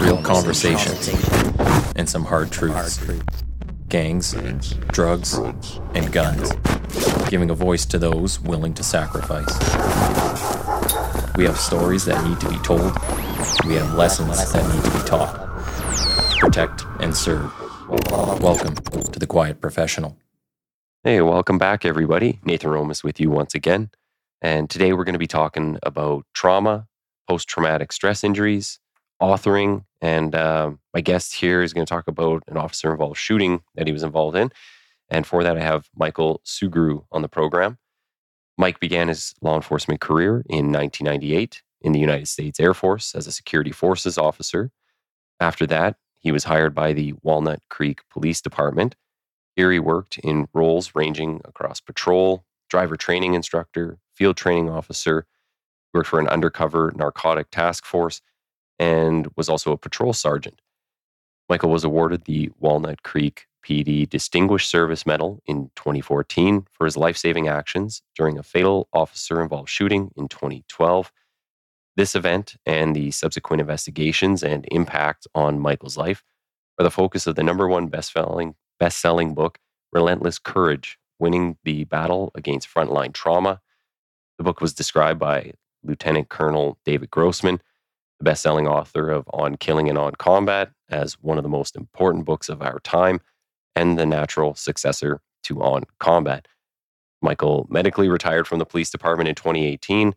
real conversations, and some hard truths. Gangs, drugs, and guns, giving a voice to those willing to sacrifice. We have stories that need to be told, we have lessons that need to be taught. Protect and serve. Welcome to The Quiet Professional. Hey, welcome back, everybody. Nathan Romas with you once again. And today we're going to be talking about trauma, post traumatic stress injuries, authoring. And uh, my guest here is going to talk about an officer involved shooting that he was involved in. And for that, I have Michael Sugrue on the program. Mike began his law enforcement career in 1998 in the United States Air Force as a security forces officer. After that, he was hired by the Walnut Creek Police Department. Here he worked in roles ranging across patrol, driver training instructor, field training officer, worked for an undercover narcotic task force, and was also a patrol sergeant. Michael was awarded the Walnut Creek PD Distinguished Service Medal in 2014 for his life saving actions during a fatal officer involved shooting in 2012. This event and the subsequent investigations and impact on Michael's life are the focus of the number one best-selling, best-selling book, Relentless Courage Winning the Battle Against Frontline Trauma. The book was described by Lieutenant Colonel David Grossman the best selling author of On Killing and On Combat, as one of the most important books of our time, and the natural successor to On Combat. Michael medically retired from the police department in 2018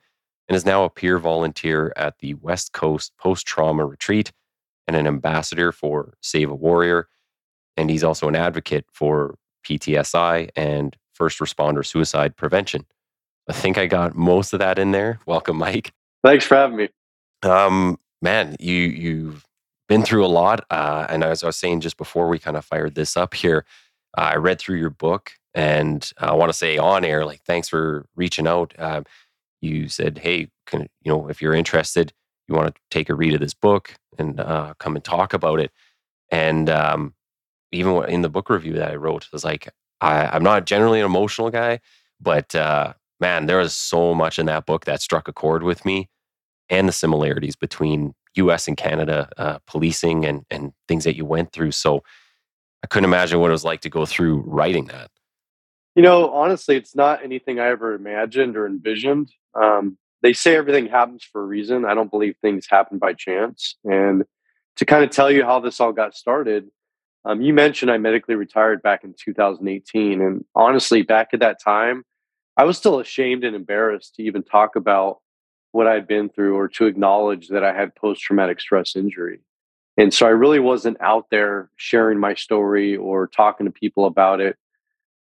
and is now a peer volunteer at the West Coast Post Trauma Retreat and an ambassador for Save a Warrior. And he's also an advocate for PTSI and first responder suicide prevention. I think I got most of that in there. Welcome, Mike. Thanks for having me. Um, man, you you've been through a lot, uh, and as I was saying just before we kind of fired this up here, uh, I read through your book, and I want to say on air, like, thanks for reaching out. Uh, you said, hey, can, you know, if you're interested, you want to take a read of this book and uh, come and talk about it. And um, even in the book review that I wrote, I was like, I, am not generally an emotional guy, but uh, man, there was so much in that book that struck a chord with me and the similarities between US and Canada uh, policing and, and things that you went through. So I couldn't imagine what it was like to go through writing that. You know, honestly, it's not anything I ever imagined or envisioned. Um, they say everything happens for a reason. I don't believe things happen by chance. And to kind of tell you how this all got started, um, you mentioned I medically retired back in 2018. And honestly, back at that time, I was still ashamed and embarrassed to even talk about what I'd been through or to acknowledge that I had post traumatic stress injury. And so I really wasn't out there sharing my story or talking to people about it.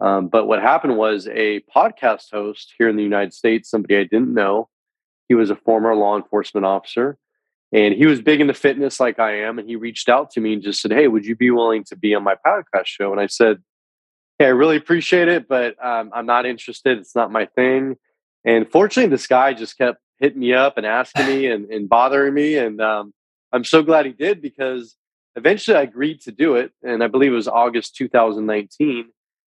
Um, but what happened was a podcast host here in the United States, somebody I didn't know, he was a former law enforcement officer and he was big into fitness like I am. And he reached out to me and just said, Hey, would you be willing to be on my podcast show? And I said, Hey, I really appreciate it, but um, I'm not interested. It's not my thing. And fortunately, this guy just kept hitting me up and asking me and, and bothering me. And um, I'm so glad he did because eventually I agreed to do it. And I believe it was August 2019.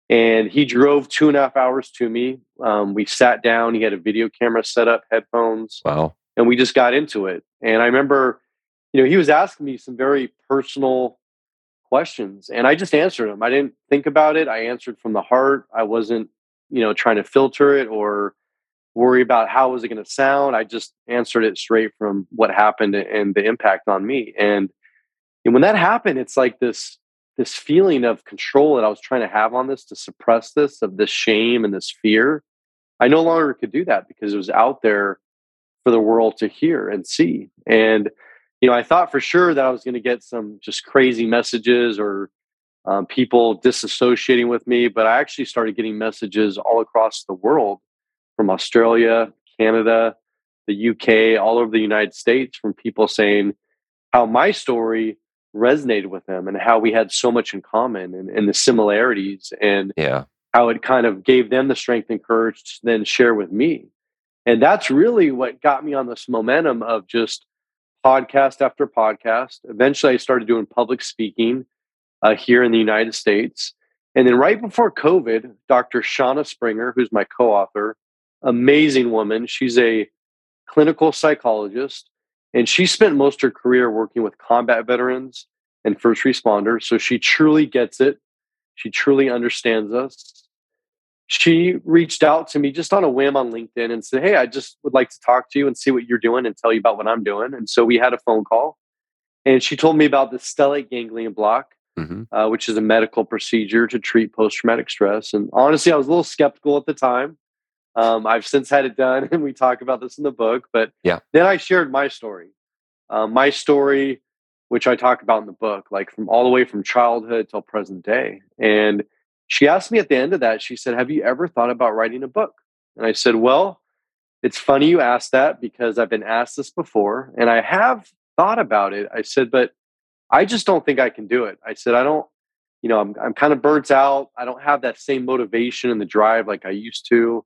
And he drove two and a half hours to me. Um, we sat down. He had a video camera set up, headphones. Wow. And we just got into it. And I remember, you know, he was asking me some very personal questions and I just answered them. I didn't think about it. I answered from the heart. I wasn't, you know, trying to filter it or worry about how was it going to sound. I just answered it straight from what happened and the impact on me. And, and when that happened, it's like this this feeling of control that I was trying to have on this to suppress this of this shame and this fear. I no longer could do that because it was out there for the world to hear and see. And you know, I thought for sure that I was going to get some just crazy messages or um, people disassociating with me, but I actually started getting messages all across the world from Australia, Canada, the UK, all over the United States from people saying how my story resonated with them and how we had so much in common and, and the similarities and yeah. how it kind of gave them the strength and courage to then share with me. And that's really what got me on this momentum of just podcast after podcast. Eventually, I started doing public speaking uh, here in the United States. And then right before COVID, Dr. Shauna Springer, who's my co author, amazing woman. She's a clinical psychologist And she spent most of her career working with combat veterans and first responders. So she truly gets it. She truly understands us. She reached out to me just on a whim on LinkedIn and said, Hey, I just would like to talk to you and see what you're doing and tell you about what I'm doing. And so we had a phone call. And she told me about the stellate ganglion block, mm-hmm. uh, which is a medical procedure to treat post traumatic stress. And honestly, I was a little skeptical at the time. Um, I've since had it done, and we talk about this in the book. But yeah, then I shared my story. Uh, my story which I talk about in the book, like from all the way from childhood till present day. And she asked me at the end of that, she said, Have you ever thought about writing a book? And I said, Well, it's funny you asked that because I've been asked this before and I have thought about it. I said, But I just don't think I can do it. I said, I don't, you know, I'm, I'm kind of burnt out. I don't have that same motivation and the drive like I used to.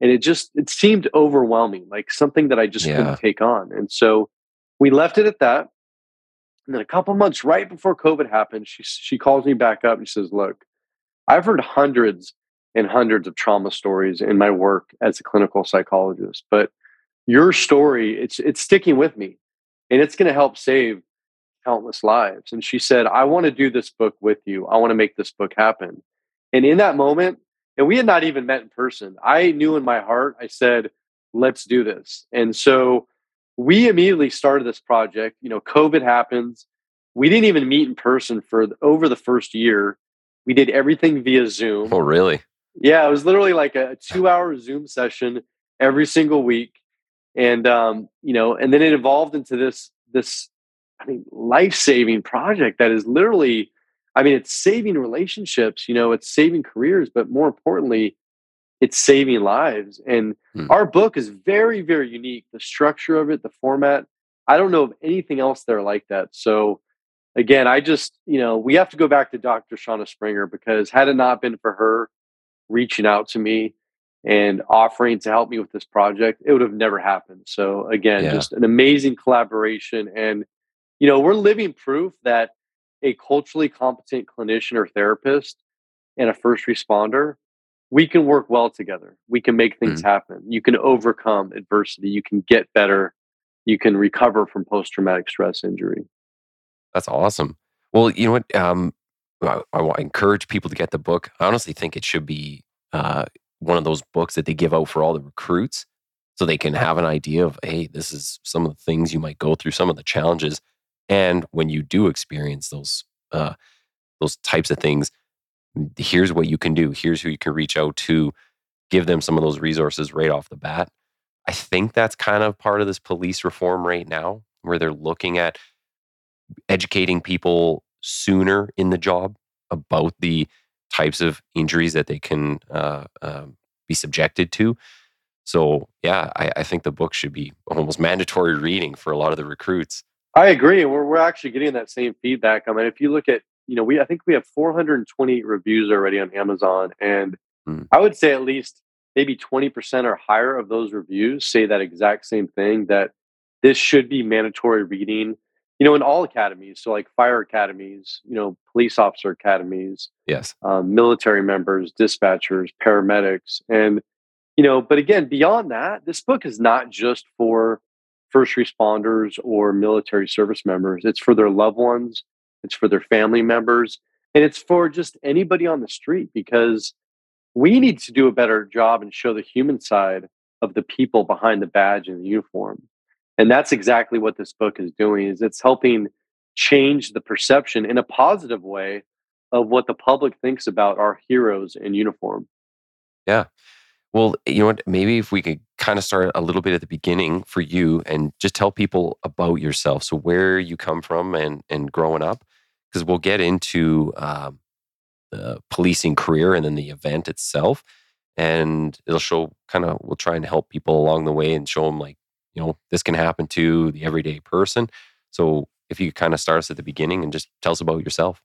And it just, it seemed overwhelming, like something that I just yeah. couldn't take on. And so we left it at that. And then a couple months right before COVID happened, she she calls me back up and she says, "Look, I've heard hundreds and hundreds of trauma stories in my work as a clinical psychologist, but your story it's it's sticking with me, and it's going to help save countless lives." And she said, "I want to do this book with you. I want to make this book happen." And in that moment, and we had not even met in person, I knew in my heart, I said, "Let's do this." And so we immediately started this project. You know, COVID happens. We didn't even meet in person for over the first year. We did everything via Zoom. Oh, really? Yeah, it was literally like a two-hour Zoom session every single week, and um, you know, and then it evolved into this this I mean life-saving project that is literally, I mean, it's saving relationships. You know, it's saving careers, but more importantly, it's saving lives. And hmm. our book is very, very unique. The structure of it, the format, I don't know of anything else there like that. So again, I just, you know, we have to go back to Dr. Shauna Springer because had it not been for her reaching out to me and offering to help me with this project, it would have never happened. So again, yeah. just an amazing collaboration. And, you know, we're living proof that a culturally competent clinician or therapist and a first responder we can work well together. We can make things mm-hmm. happen. You can overcome adversity. You can get better. You can recover from post traumatic stress injury. That's awesome. Well, you know what? Um, I, I, encourage people to get the book. I honestly think it should be uh, one of those books that they give out for all the recruits so they can have an idea of, hey, this is some of the things you might go through, some of the challenges. And when you do experience those, uh, those types of things, here's what you can do. Here's who you can reach out to give them some of those resources right off the bat. I think that's kind of part of this police reform right now where they're looking at educating people sooner in the job about the types of injuries that they can uh, uh, be subjected to. So yeah I, I, think the book should be almost mandatory reading for a lot of the recruits i agree we're, we're actually getting that same feedback i mean if you look at you know, we I think we have 428 reviews already on Amazon, and mm. I would say at least maybe 20% or higher of those reviews say that exact same thing that this should be mandatory reading. You know, in all academies, so like fire academies, you know, police officer academies, yes, um, military members, dispatchers, paramedics, and you know, but again, beyond that, this book is not just for first responders or military service members. It's for their loved ones it's for their family members, and it's for just anybody on the street because we need to do a better job and show the human side of the people behind the badge and the uniform. And that's exactly what this book is doing is it's helping change the perception in a positive way of what the public thinks about our heroes in uniform. Yeah. Well, you know what? Maybe if we could kind of start a little bit at the beginning for you and just tell people about yourself. So where you come from and and growing up, because we'll get into um, the policing career and then the event itself, and it'll show kind of we'll try and help people along the way and show them like you know this can happen to the everyday person. So if you could kind of start us at the beginning and just tell us about yourself.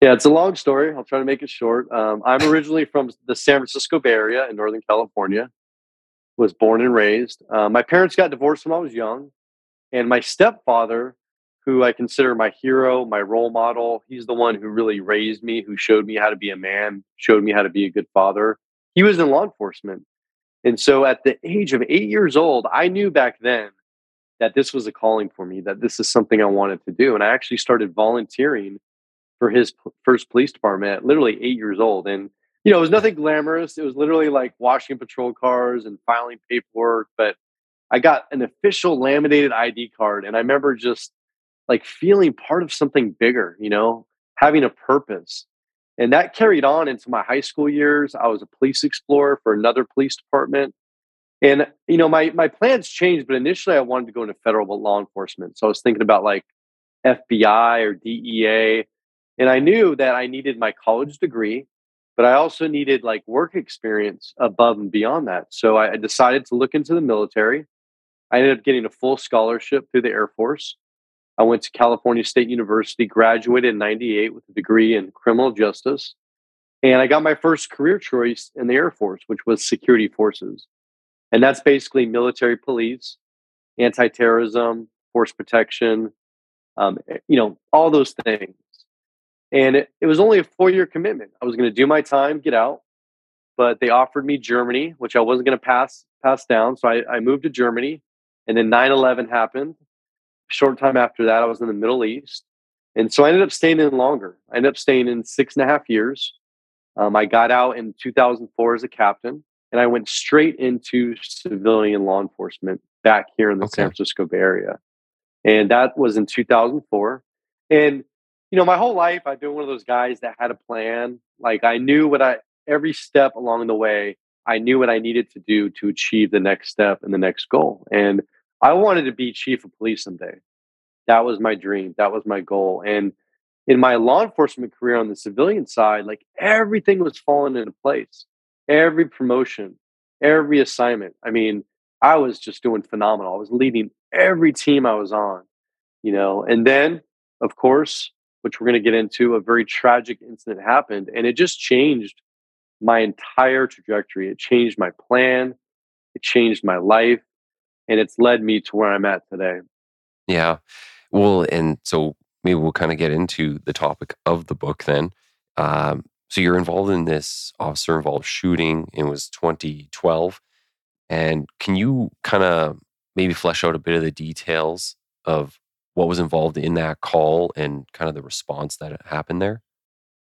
Yeah, it's a long story. I'll try to make it short. Um, I'm originally from the San Francisco Bay Area in Northern California. Was born and raised. Uh, my parents got divorced when I was young, and my stepfather, who I consider my hero, my role model, he's the one who really raised me, who showed me how to be a man, showed me how to be a good father. He was in law enforcement, and so at the age of eight years old, I knew back then that this was a calling for me, that this is something I wanted to do. And I actually started volunteering for his p- first police department literally eight years old. And, you know, it was nothing glamorous. It was literally like washing patrol cars and filing paperwork. But I got an official laminated ID card. And I remember just like feeling part of something bigger, you know, having a purpose. And that carried on into my high school years. I was a police explorer for another police department. And you know, my my plans changed, but initially I wanted to go into federal law enforcement. So I was thinking about like FBI or DEA. And I knew that I needed my college degree, but I also needed like work experience above and beyond that. So I decided to look into the military. I ended up getting a full scholarship through the Air Force. I went to California State University, graduated in 98 with a degree in criminal justice. And I got my first career choice in the Air Force, which was security forces. And that's basically military police, anti terrorism, force protection, um, eh, you know, all those things. And it, it was only a four year commitment. I was going to do my time, get out, but they offered me Germany, which I wasn't going to pass pass down. So I, I moved to Germany, and then 9 11 happened. Short time after that, I was in the Middle East. And so I ended up staying in longer. I ended up staying in six and a half years. Um, I got out in 2004 as a captain and I went straight into civilian law enforcement back here in the okay. San Francisco Bay Area. And that was in 2004. And, you know, my whole life, I've been one of those guys that had a plan. Like I knew what I, every step along the way, I knew what I needed to do to achieve the next step and the next goal. And I wanted to be chief of police someday. That was my dream. That was my goal. And in my law enforcement career on the civilian side, like everything was falling into place every promotion, every assignment. I mean, I was just doing phenomenal. I was leading every team I was on, you know. And then, of course, which we're going to get into, a very tragic incident happened, and it just changed my entire trajectory. It changed my plan, it changed my life, and it's led me to where I'm at today. Yeah. Well, and so maybe we'll kind of get into the topic of the book then. Um, so you're involved in this officer involved shooting. It was 2012. And can you kind of maybe flesh out a bit of the details of what was involved in that call and kind of the response that happened there?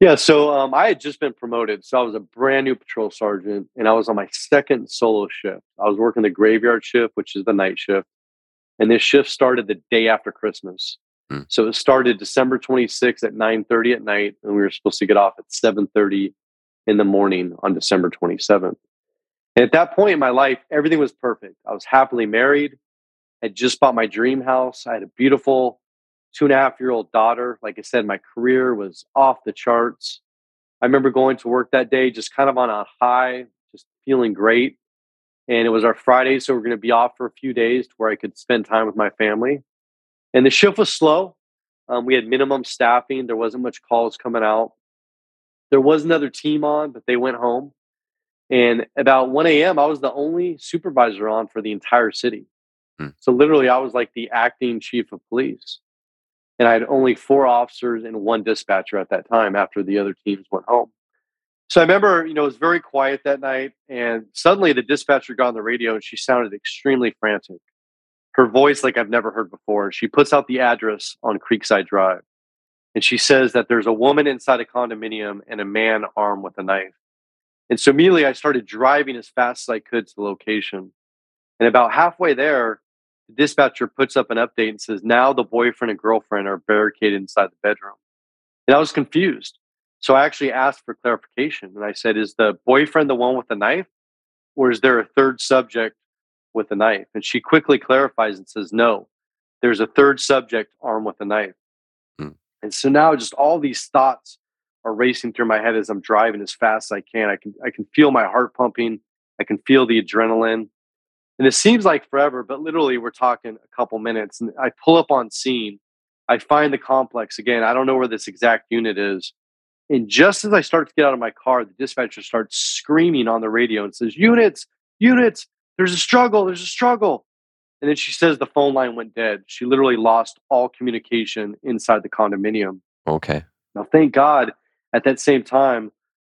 Yeah, so um, I had just been promoted. So I was a brand new patrol sergeant and I was on my second solo shift. I was working the graveyard shift, which is the night shift. And this shift started the day after Christmas. Mm. So it started December 26th at 9:30 at night, and we were supposed to get off at 7:30 in the morning on December 27th. And at that point in my life, everything was perfect. I was happily married. I just bought my dream house. I had a beautiful two and a half year old daughter. Like I said, my career was off the charts. I remember going to work that day just kind of on a high, just feeling great. And it was our Friday, so we are going to be off for a few days to where I could spend time with my family. And the shift was slow. Um, we had minimum staffing. There wasn't much calls coming out. There was another team on, but they went home. And about 1 a.m., I was the only supervisor on for the entire city. Hmm. So literally, I was like the acting chief of police. And I had only four officers and one dispatcher at that time after the other teams went home. So I remember, you know, it was very quiet that night. And suddenly the dispatcher got on the radio and she sounded extremely frantic her voice like I've never heard before. She puts out the address on Creekside Drive. And she says that there's a woman inside a condominium and a man armed with a knife. And so immediately I started driving as fast as I could to the location. And about halfway there, the dispatcher puts up an update and says, now the boyfriend and girlfriend are barricaded inside the bedroom. And I was confused. So I actually asked for clarification. And I said, is the boyfriend the one with the knife? Or is there a third subject with a knife. And she quickly clarifies and says, no, there's a third subject armed with a knife. Mm. And so now just all these thoughts are racing through my head as I'm driving as fast as I can. I can I can feel my heart pumping. I can feel the adrenaline. And it seems like forever, but literally we're talking a couple minutes. And I pull up on scene. I find the complex again. I don't know where this exact unit is. And just as I start to get out of my car, the dispatcher starts screaming on the radio and says, Units, units, there's a struggle, there's a struggle. And then she says the phone line went dead. She literally lost all communication inside the condominium. Okay. Now, thank God at that same time,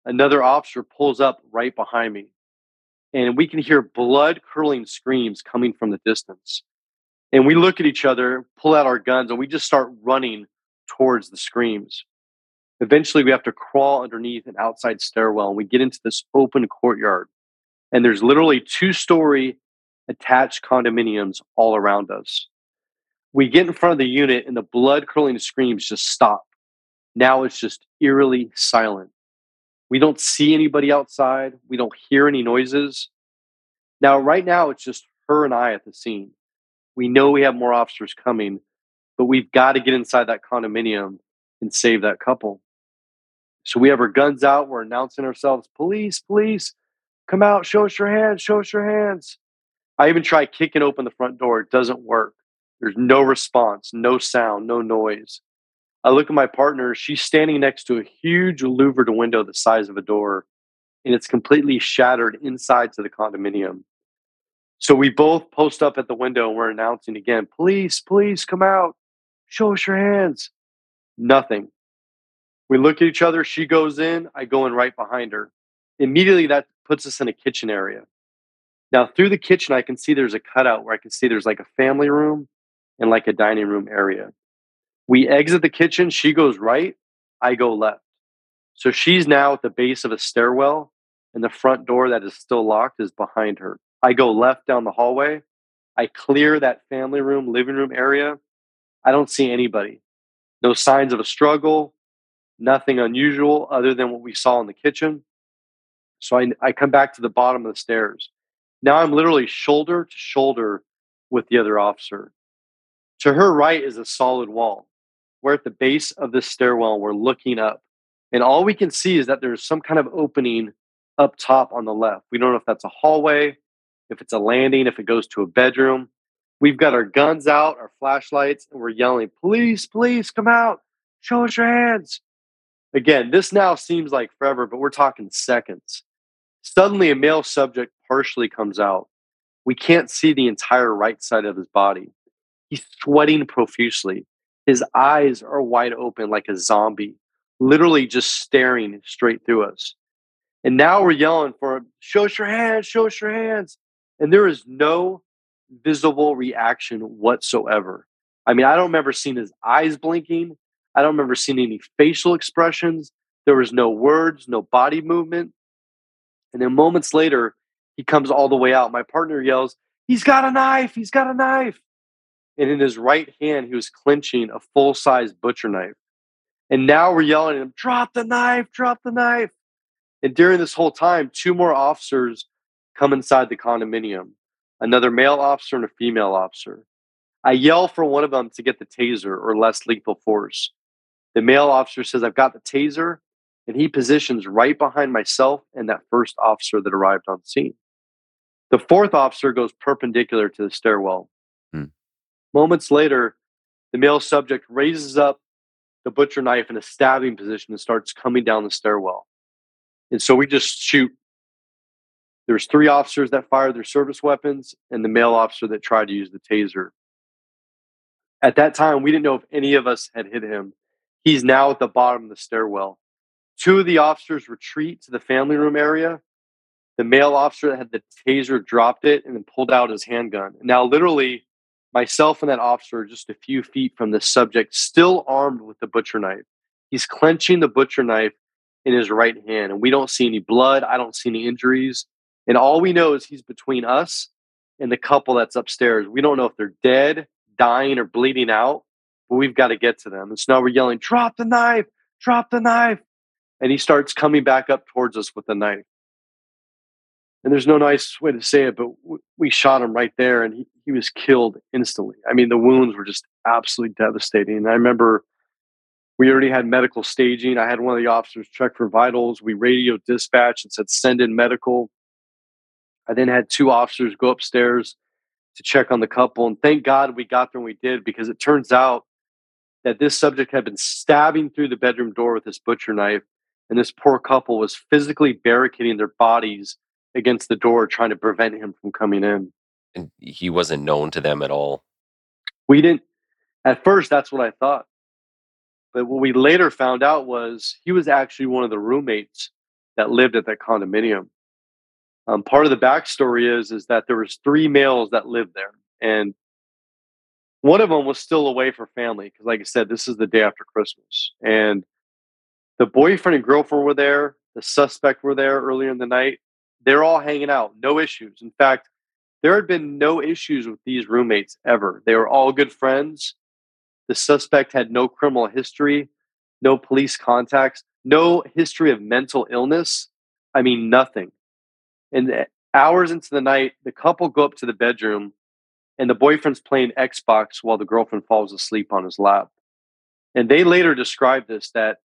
another officer pulls up right behind me. And we can hear blood curdling screams coming from the distance. And we look at each other, pull out our guns, and we just start running towards the screams. Eventually, we have to crawl underneath an outside stairwell, and we get into this open courtyard. And there's literally two story attached condominiums all around us. We get in front of the unit, and the blood curdling screams just stop. Now it's just eerily silent. We don't see anybody outside, we don't hear any noises. Now, right now, it's just her and I at the scene. We know we have more officers coming, but we've got to get inside that condominium and save that couple. So we have our guns out. We're announcing ourselves police, police, come out, show us your hands, show us your hands. I even try kicking open the front door. It doesn't work. There's no response, no sound, no noise. I look at my partner. She's standing next to a huge louvered window the size of a door, and it's completely shattered inside to the condominium. So we both post up at the window and we're announcing again, please, please come out, show us your hands. Nothing. We look at each other. She goes in. I go in right behind her. Immediately, that puts us in a kitchen area. Now, through the kitchen, I can see there's a cutout where I can see there's like a family room and like a dining room area. We exit the kitchen. She goes right. I go left. So she's now at the base of a stairwell, and the front door that is still locked is behind her. I go left down the hallway. I clear that family room, living room area. I don't see anybody. No signs of a struggle, nothing unusual other than what we saw in the kitchen. So I, I come back to the bottom of the stairs. Now I'm literally shoulder to shoulder with the other officer. To her right is a solid wall. We're at the base of this stairwell. We're looking up. And all we can see is that there's some kind of opening up top on the left. We don't know if that's a hallway, if it's a landing, if it goes to a bedroom. We've got our guns out, our flashlights, and we're yelling, Police, police, come out, show us your hands. Again, this now seems like forever, but we're talking seconds. Suddenly, a male subject partially comes out. We can't see the entire right side of his body. He's sweating profusely. His eyes are wide open like a zombie, literally just staring straight through us. And now we're yelling for him, show us your hands, show us your hands. And there is no visible reaction whatsoever. I mean, I don't remember seeing his eyes blinking. I don't remember seeing any facial expressions. There was no words, no body movement. And then moments later, he comes all the way out. My partner yells, He's got a knife! He's got a knife! And in his right hand, he was clenching a full size butcher knife. And now we're yelling at him, Drop the knife! Drop the knife! And during this whole time, two more officers come inside the condominium another male officer and a female officer. I yell for one of them to get the taser or less lethal force. The male officer says, I've got the taser, and he positions right behind myself and that first officer that arrived on scene. The fourth officer goes perpendicular to the stairwell. Moments later, the male subject raises up the butcher knife in a stabbing position and starts coming down the stairwell. And so we just shoot. There's three officers that fired their service weapons and the male officer that tried to use the taser. At that time, we didn't know if any of us had hit him. He's now at the bottom of the stairwell. Two of the officers retreat to the family room area. The male officer that had the taser dropped it and then pulled out his handgun. Now, literally, myself and that officer are just a few feet from the subject, still armed with the butcher knife. He's clenching the butcher knife in his right hand, and we don't see any blood. I don't see any injuries. And all we know is he's between us and the couple that's upstairs. We don't know if they're dead, dying, or bleeding out, but we've got to get to them. And so now we're yelling, drop the knife, drop the knife. And he starts coming back up towards us with the knife. And there's no nice way to say it, but we shot him right there and he, he was killed instantly. I mean, the wounds were just absolutely devastating. And I remember we already had medical staging. I had one of the officers check for vitals. We radioed dispatch and said, send in medical. I then had two officers go upstairs to check on the couple. And thank God we got there when we did because it turns out that this subject had been stabbing through the bedroom door with this butcher knife. And this poor couple was physically barricading their bodies against the door, trying to prevent him from coming in. And he wasn't known to them at all. We didn't, at first, that's what I thought. But what we later found out was he was actually one of the roommates that lived at that condominium. Um, part of the backstory is is that there was three males that lived there, and one of them was still away for family because, like I said, this is the day after Christmas, and the boyfriend and girlfriend were there. The suspect were there earlier in the night. They're all hanging out, no issues. In fact, there had been no issues with these roommates ever. They were all good friends. The suspect had no criminal history, no police contacts, no history of mental illness. I mean, nothing. And eh, hours into the night, the couple go up to the bedroom and the boyfriend's playing Xbox while the girlfriend falls asleep on his lap. And they later described this that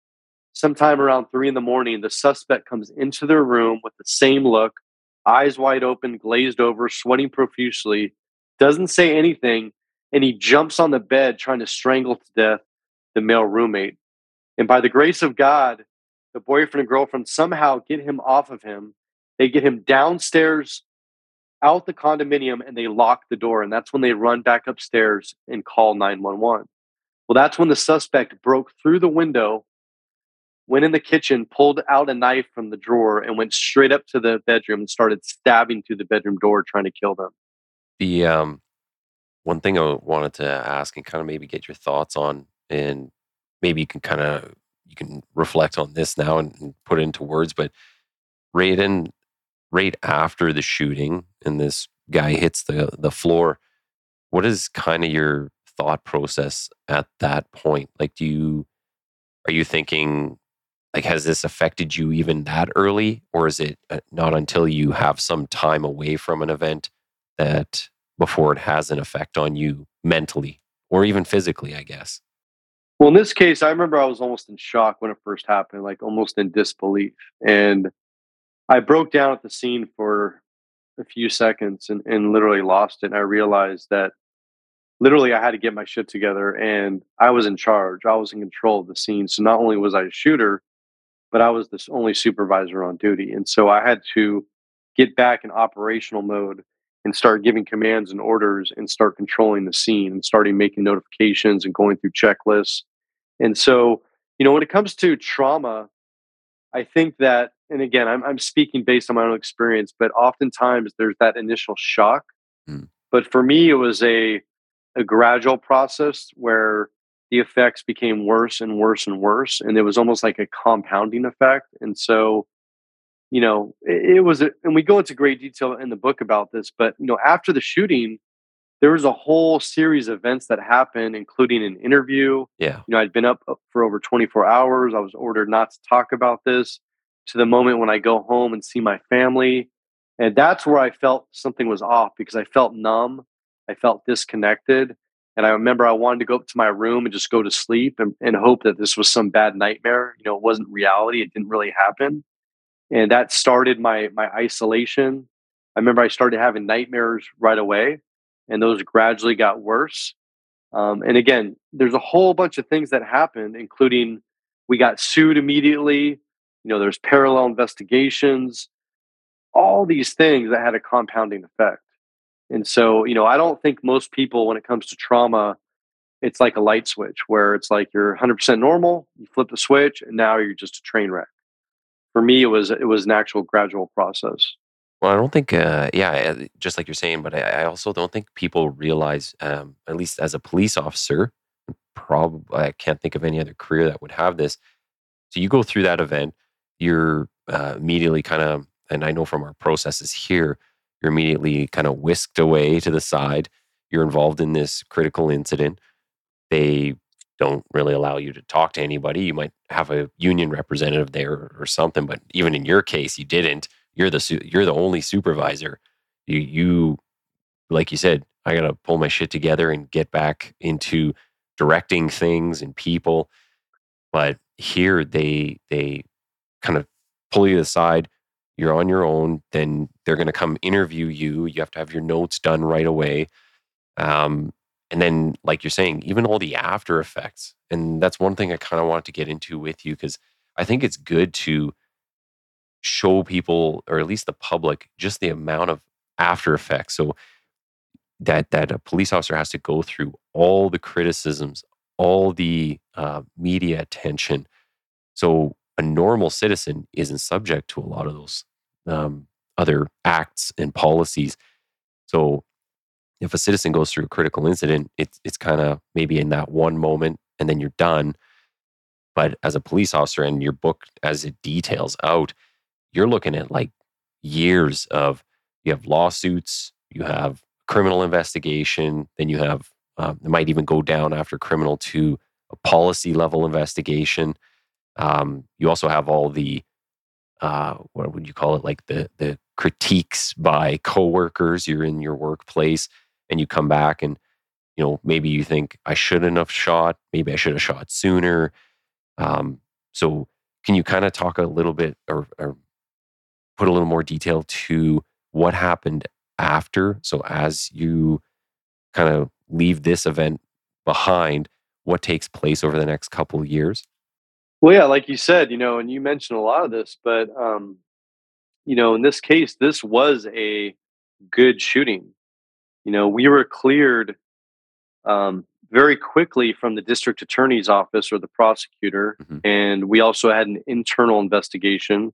sometime around three in the morning, the suspect comes into their room with the same look, eyes wide open, glazed over, sweating profusely, doesn't say anything, and he jumps on the bed trying to strangle to death the male roommate. And by the grace of God, the boyfriend and girlfriend somehow get him off of him. They get him downstairs out the condominium and they lock the door. And that's when they run back upstairs and call 911. Well, that's when the suspect broke through the window, went in the kitchen, pulled out a knife from the drawer, and went straight up to the bedroom and started stabbing through the bedroom door, trying to kill them. The um, one thing I wanted to ask and kind of maybe get your thoughts on, and maybe you can kind of you can reflect on this now and, and put it into words, but right in right after the shooting and this guy hits the the floor, what is kind of your thought process at that point? Like, do you are you thinking like has this affected you even that early, or is it uh, not until you have some time away from an event that before it has an effect on you mentally or even physically? I guess. Well, in this case, I remember I was almost in shock when it first happened, like almost in disbelief. And I broke down at the scene for a few seconds and, and literally lost it. And I realized that literally I had to get my shit together and I was in charge. I was in control of the scene. So not only was I a shooter, but I was the only supervisor on duty. And so I had to get back in operational mode and start giving commands and orders and start controlling the scene and starting making notifications and going through checklists. And so, you know, when it comes to trauma, I think that, and again, I'm, I'm speaking based on my own experience, but oftentimes there's that initial shock. Mm. But for me, it was a, a gradual process where the effects became worse and worse and worse. And it was almost like a compounding effect. And so, you know, it, it was, a, and we go into great detail in the book about this, but, you know, after the shooting, there was a whole series of events that happened, including an interview. Yeah. You know, I'd been up for over 24 hours. I was ordered not to talk about this to the moment when I go home and see my family. And that's where I felt something was off because I felt numb. I felt disconnected. And I remember I wanted to go up to my room and just go to sleep and, and hope that this was some bad nightmare. You know, it wasn't reality. It didn't really happen. And that started my my isolation. I remember I started having nightmares right away and those gradually got worse. Um, and again, there's a whole bunch of things that happened, including we got sued immediately. You know, there's parallel investigations, all these things that had a compounding effect. And so, you know, I don't think most people, when it comes to trauma, it's like a light switch where it's like you're 100% normal, you flip the switch, and now you're just a train wreck. For me, it was it was an actual gradual process. Well, I don't think, uh, yeah, uh, just like you're saying, but I, I also don't think people realize, um, at least as a police officer, probably I can't think of any other career that would have this. So you go through that event, you're uh, immediately kind of, and I know from our processes here, you're immediately kind of whisked away to the side. You're involved in this critical incident. They don't really allow you to talk to anybody. You might have a union representative there or something, but even in your case, you didn't you're the you're the only supervisor. You you like you said, I got to pull my shit together and get back into directing things and people. But here they they kind of pull you aside. You're on your own. Then they're going to come interview you. You have to have your notes done right away. Um, and then, like you're saying, even all the after effects. And that's one thing I kind of want to get into with you because I think it's good to show people or at least the public just the amount of after effects so that that a police officer has to go through all the criticisms all the uh, media attention so a normal citizen isn't subject to a lot of those um, other acts and policies so if a citizen goes through a critical incident, it's it's kind of maybe in that one moment and then you're done. But as a police officer and your book as it details out, you're looking at like years of you have lawsuits, you have criminal investigation, then you have um, it might even go down after criminal to a policy level investigation. Um, you also have all the uh, what would you call it? Like the the critiques by coworkers. You're in your workplace and you come back and you know maybe you think I shouldn't have shot. Maybe I should have shot sooner. Um, so can you kind of talk a little bit or, or put a little more detail to what happened after? So as you kind of leave this event behind, what takes place over the next couple years? Well, yeah, like you said, you know, and you mentioned a lot of this, but um, you know, in this case, this was a good shooting. You know, we were cleared um, very quickly from the district attorney's office or the prosecutor, mm-hmm. and we also had an internal investigation,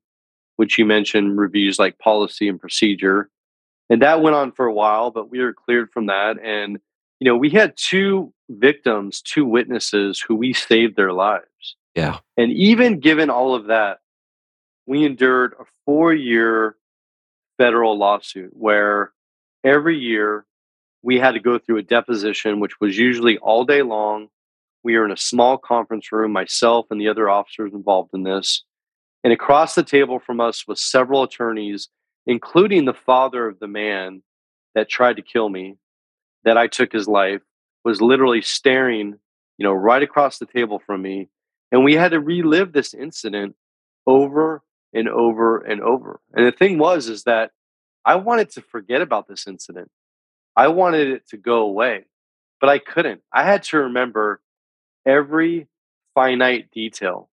which you mentioned reviews like policy and procedure, and that went on for a while. But we were cleared from that, and you know, we had two victims, two witnesses who we saved their lives. Yeah. And even given all of that, we endured a four year federal lawsuit where every year we had to go through a deposition, which was usually all day long. We were in a small conference room, myself and the other officers involved in this. And across the table from us was several attorneys, including the father of the man that tried to kill me, that I took his life, was literally staring, you know, right across the table from me and we had to relive this incident over and over and over. And the thing was, is that I wanted to forget about this incident. I wanted it to go away, but I couldn't. I had to remember every finite detail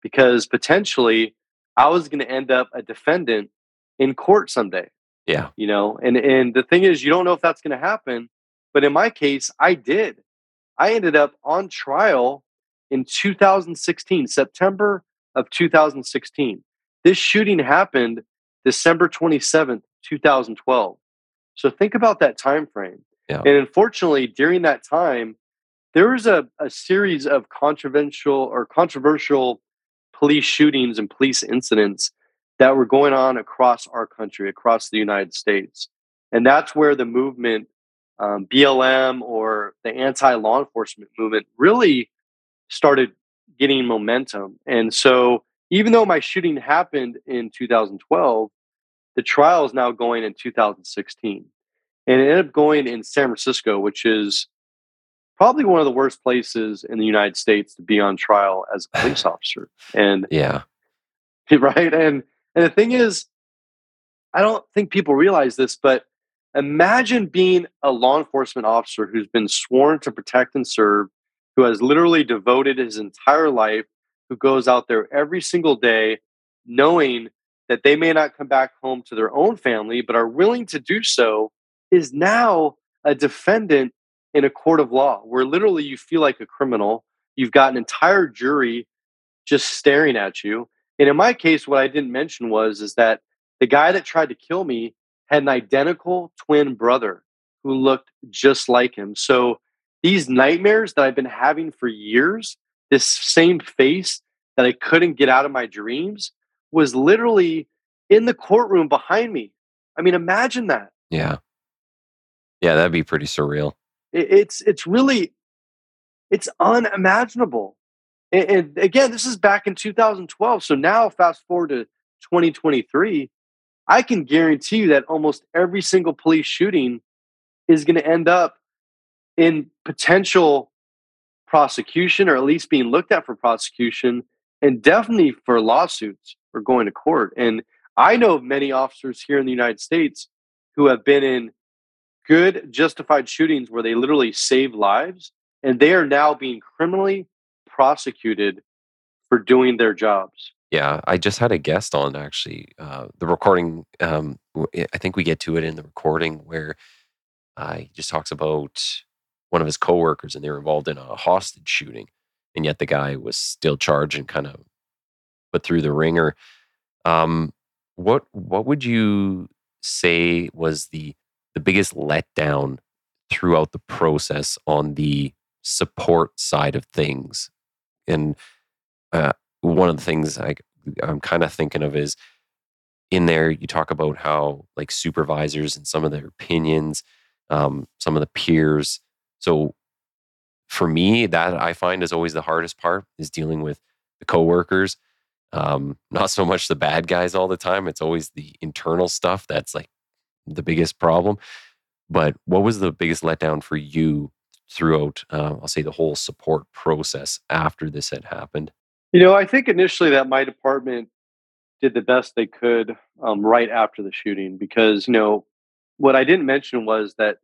because potentially I was going to end up a defendant in court someday. Yeah. You know, and and the thing is you don't know if that's going to happen, but in my case I did. I ended up on trial in 2016, September of 2016. This shooting happened December 27th, 2012. So think about that time frame. Yeah. And unfortunately, during that time, there was a, a series of controversial or controversial police shootings and police incidents that were going on across our country, across the United States. And that's where the movement, um, BLM or the anti law enforcement movement, really started getting momentum. And so, even though my shooting happened in 2012, the trial is now going in 2016. And it ended up going in San Francisco, which is probably one of the worst places in the United States to be on trial as a police officer. And yeah. Right. And and the thing is, I don't think people realize this, but imagine being a law enforcement officer who's been sworn to protect and serve who has literally devoted his entire life, who goes out there every single day, knowing that they may not come back home to their own family, but are willing to do so, is now a defendant in a court of law where literally you feel like a criminal. You've got an entire jury just staring at you. And in my case, what I didn't mention was is that the guy that tried to kill me had an identical twin brother who looked just like him. So these nightmares that I've been having for years, this same face that I couldn't get out of my dreams, was literally in the courtroom behind me. I mean, imagine that. Yeah. Yeah, that'd be pretty surreal. it's it's really it's unimaginable. And, and again, this is back in 2012. So now fast forward to 2023, I can guarantee you that almost every single police shooting is going to end up in potential prosecution or at least being looked at for prosecution and definitely for lawsuits or going to court. And I know of many officers here in the United States who have been in good justified shootings where they literally save lives and they are now being criminally prosecuted for doing their jobs. Yeah, I just had a guest on actually. Uh, the recording, um, I think we get to it in the recording where uh, he just talks about one of his coworkers and they were involved in a hostage shooting. And yet the guy was still charged and kind of put through the ringer. Um, what what would you say was the the biggest letdown throughout the process on the support side of things. And uh, one of the things I, I'm kind of thinking of is in there, you talk about how like supervisors and some of their opinions, um, some of the peers. So for me, that I find is always the hardest part is dealing with the coworkers. Um, not so much the bad guys all the time. It's always the internal stuff that's like the biggest problem. But what was the biggest letdown for you throughout, uh, I'll say, the whole support process after this had happened? You know, I think initially that my department did the best they could um, right after the shooting because, you know, what I didn't mention was that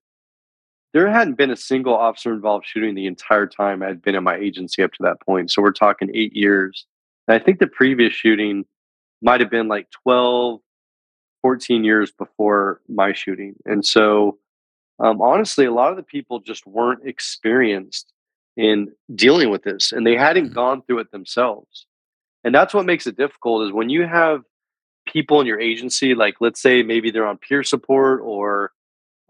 there hadn't been a single officer involved shooting the entire time I'd been in my agency up to that point. So we're talking eight years. And I think the previous shooting might have been like 12, 14 years before my shooting. And so, um, honestly, a lot of the people just weren't experienced in dealing with this and they hadn't mm-hmm. gone through it themselves. And that's what makes it difficult is when you have people in your agency, like let's say maybe they're on peer support or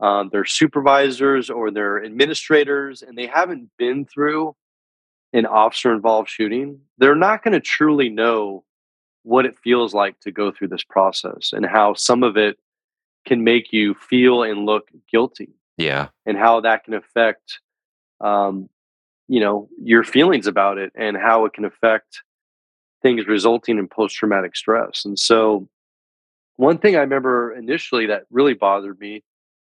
um, they're supervisors or they're administrators and they haven't been through an officer involved shooting, they're not going to truly know what it feels like to go through this process and how some of it can make you feel and look guilty. Yeah. And how that can affect, um, you know, your feelings about it and how it can affect things resulting in post traumatic stress. And so, one thing I remember initially that really bothered me,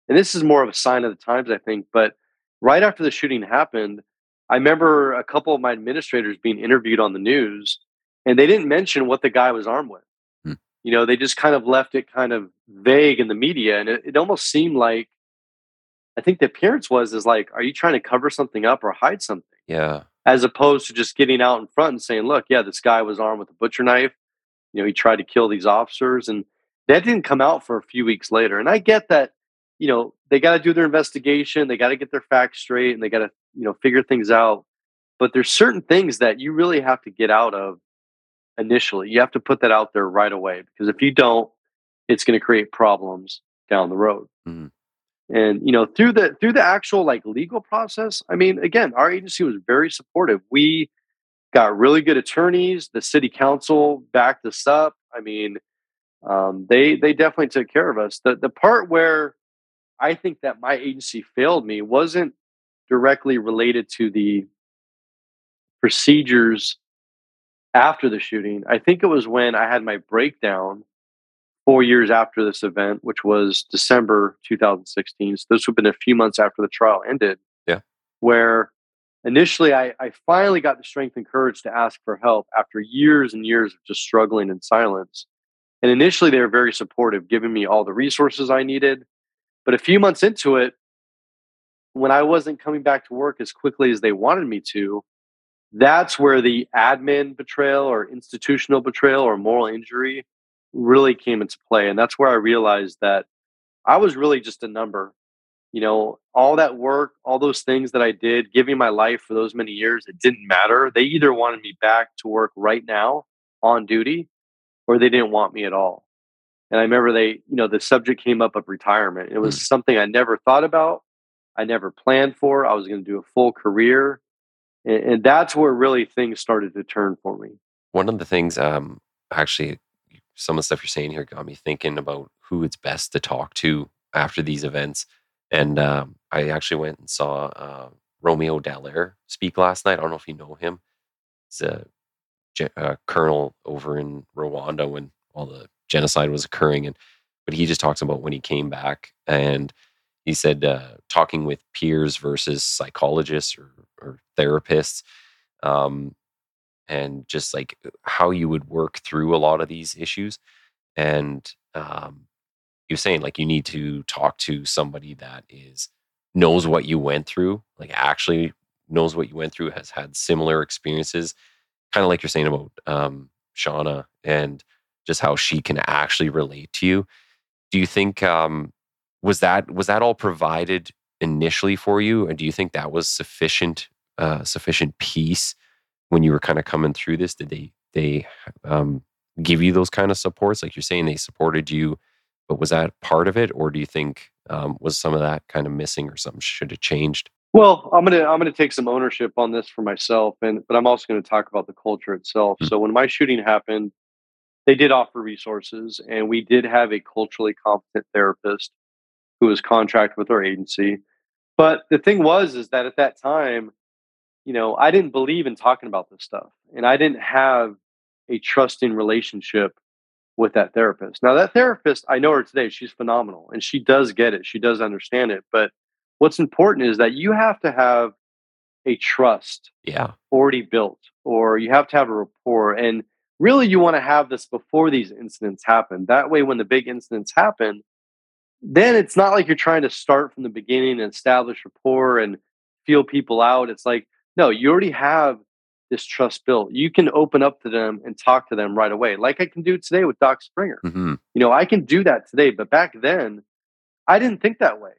and this is more of a sign of the times, I think, but right after the shooting happened, I remember a couple of my administrators being interviewed on the news and they didn't mention what the guy was armed with. Hmm. You know, they just kind of left it kind of vague in the media, and it, it almost seemed like I think the appearance was is like, are you trying to cover something up or hide something? Yeah. As opposed to just getting out in front and saying, look, yeah, this guy was armed with a butcher knife. You know, he tried to kill these officers, and that didn't come out for a few weeks later. And I get that, you know, they got to do their investigation, they got to get their facts straight, and they got to, you know, figure things out. But there's certain things that you really have to get out of initially. You have to put that out there right away because if you don't, it's going to create problems down the road. Mm-hmm. And you know, through the through the actual like legal process, I mean, again, our agency was very supportive. We got really good attorneys. The city council backed us up. I mean, um, they they definitely took care of us. The the part where I think that my agency failed me wasn't directly related to the procedures after the shooting. I think it was when I had my breakdown four years after this event, which was December 2016. So this would have been a few months after the trial ended. Yeah. Where initially I, I finally got the strength and courage to ask for help after years and years of just struggling in silence. And initially they were very supportive, giving me all the resources I needed. But a few months into it, when I wasn't coming back to work as quickly as they wanted me to, that's where the admin betrayal or institutional betrayal or moral injury really came into play. And that's where I realized that I was really just a number. You know, all that work, all those things that I did, giving my life for those many years, it didn't matter. They either wanted me back to work right now on duty or they didn't want me at all. And I remember they, you know, the subject came up of retirement. It was mm. something I never thought about. I never planned for. I was going to do a full career and, and, that's where really things started to turn for me. One of the things, um, actually, some of the stuff you're saying here got me thinking about who it's best to talk to after these events. And um, I actually went and saw uh, Romeo Dallaire speak last night. I don't know if you know him. He's a, a colonel over in Rwanda when all the genocide was occurring, and but he just talks about when he came back and he said uh, talking with peers versus psychologists or, or therapists um, and just like how you would work through a lot of these issues and um, you're saying like you need to talk to somebody that is knows what you went through like actually knows what you went through has had similar experiences kind of like you're saying about um, shauna and just how she can actually relate to you do you think um, was that was that all provided initially for you and do you think that was sufficient uh, sufficient peace when you were kind of coming through this did they they um, give you those kind of supports like you're saying they supported you but was that part of it or do you think Um, was some of that kind of missing or something should have changed? Well, I'm gonna I'm gonna take some ownership on this for myself, and but I'm also to talk about the culture itself. Mm. So when my shooting happened, they did offer resources, and we did have a culturally competent therapist who was contracted with our agency. But the thing was, is that at that time, you know, I didn't believe in talking about this stuff, and I didn't have a trusting relationship with that therapist. Now, that therapist, I know her today; she's phenomenal, and she does get it, she does understand it, but what's important is that you have to have a trust Yeah. already built or you have to have a rapport and really you want to have this before these incidents happen. That way when the big incidents happen then it's not like you're trying to start from the beginning and establish rapport and feel people out. It's like no you already have this trust built. You can open up to them and talk to them right away like i can do today with doc springer. Hmm you know i can do that today but back then i didn't think that way.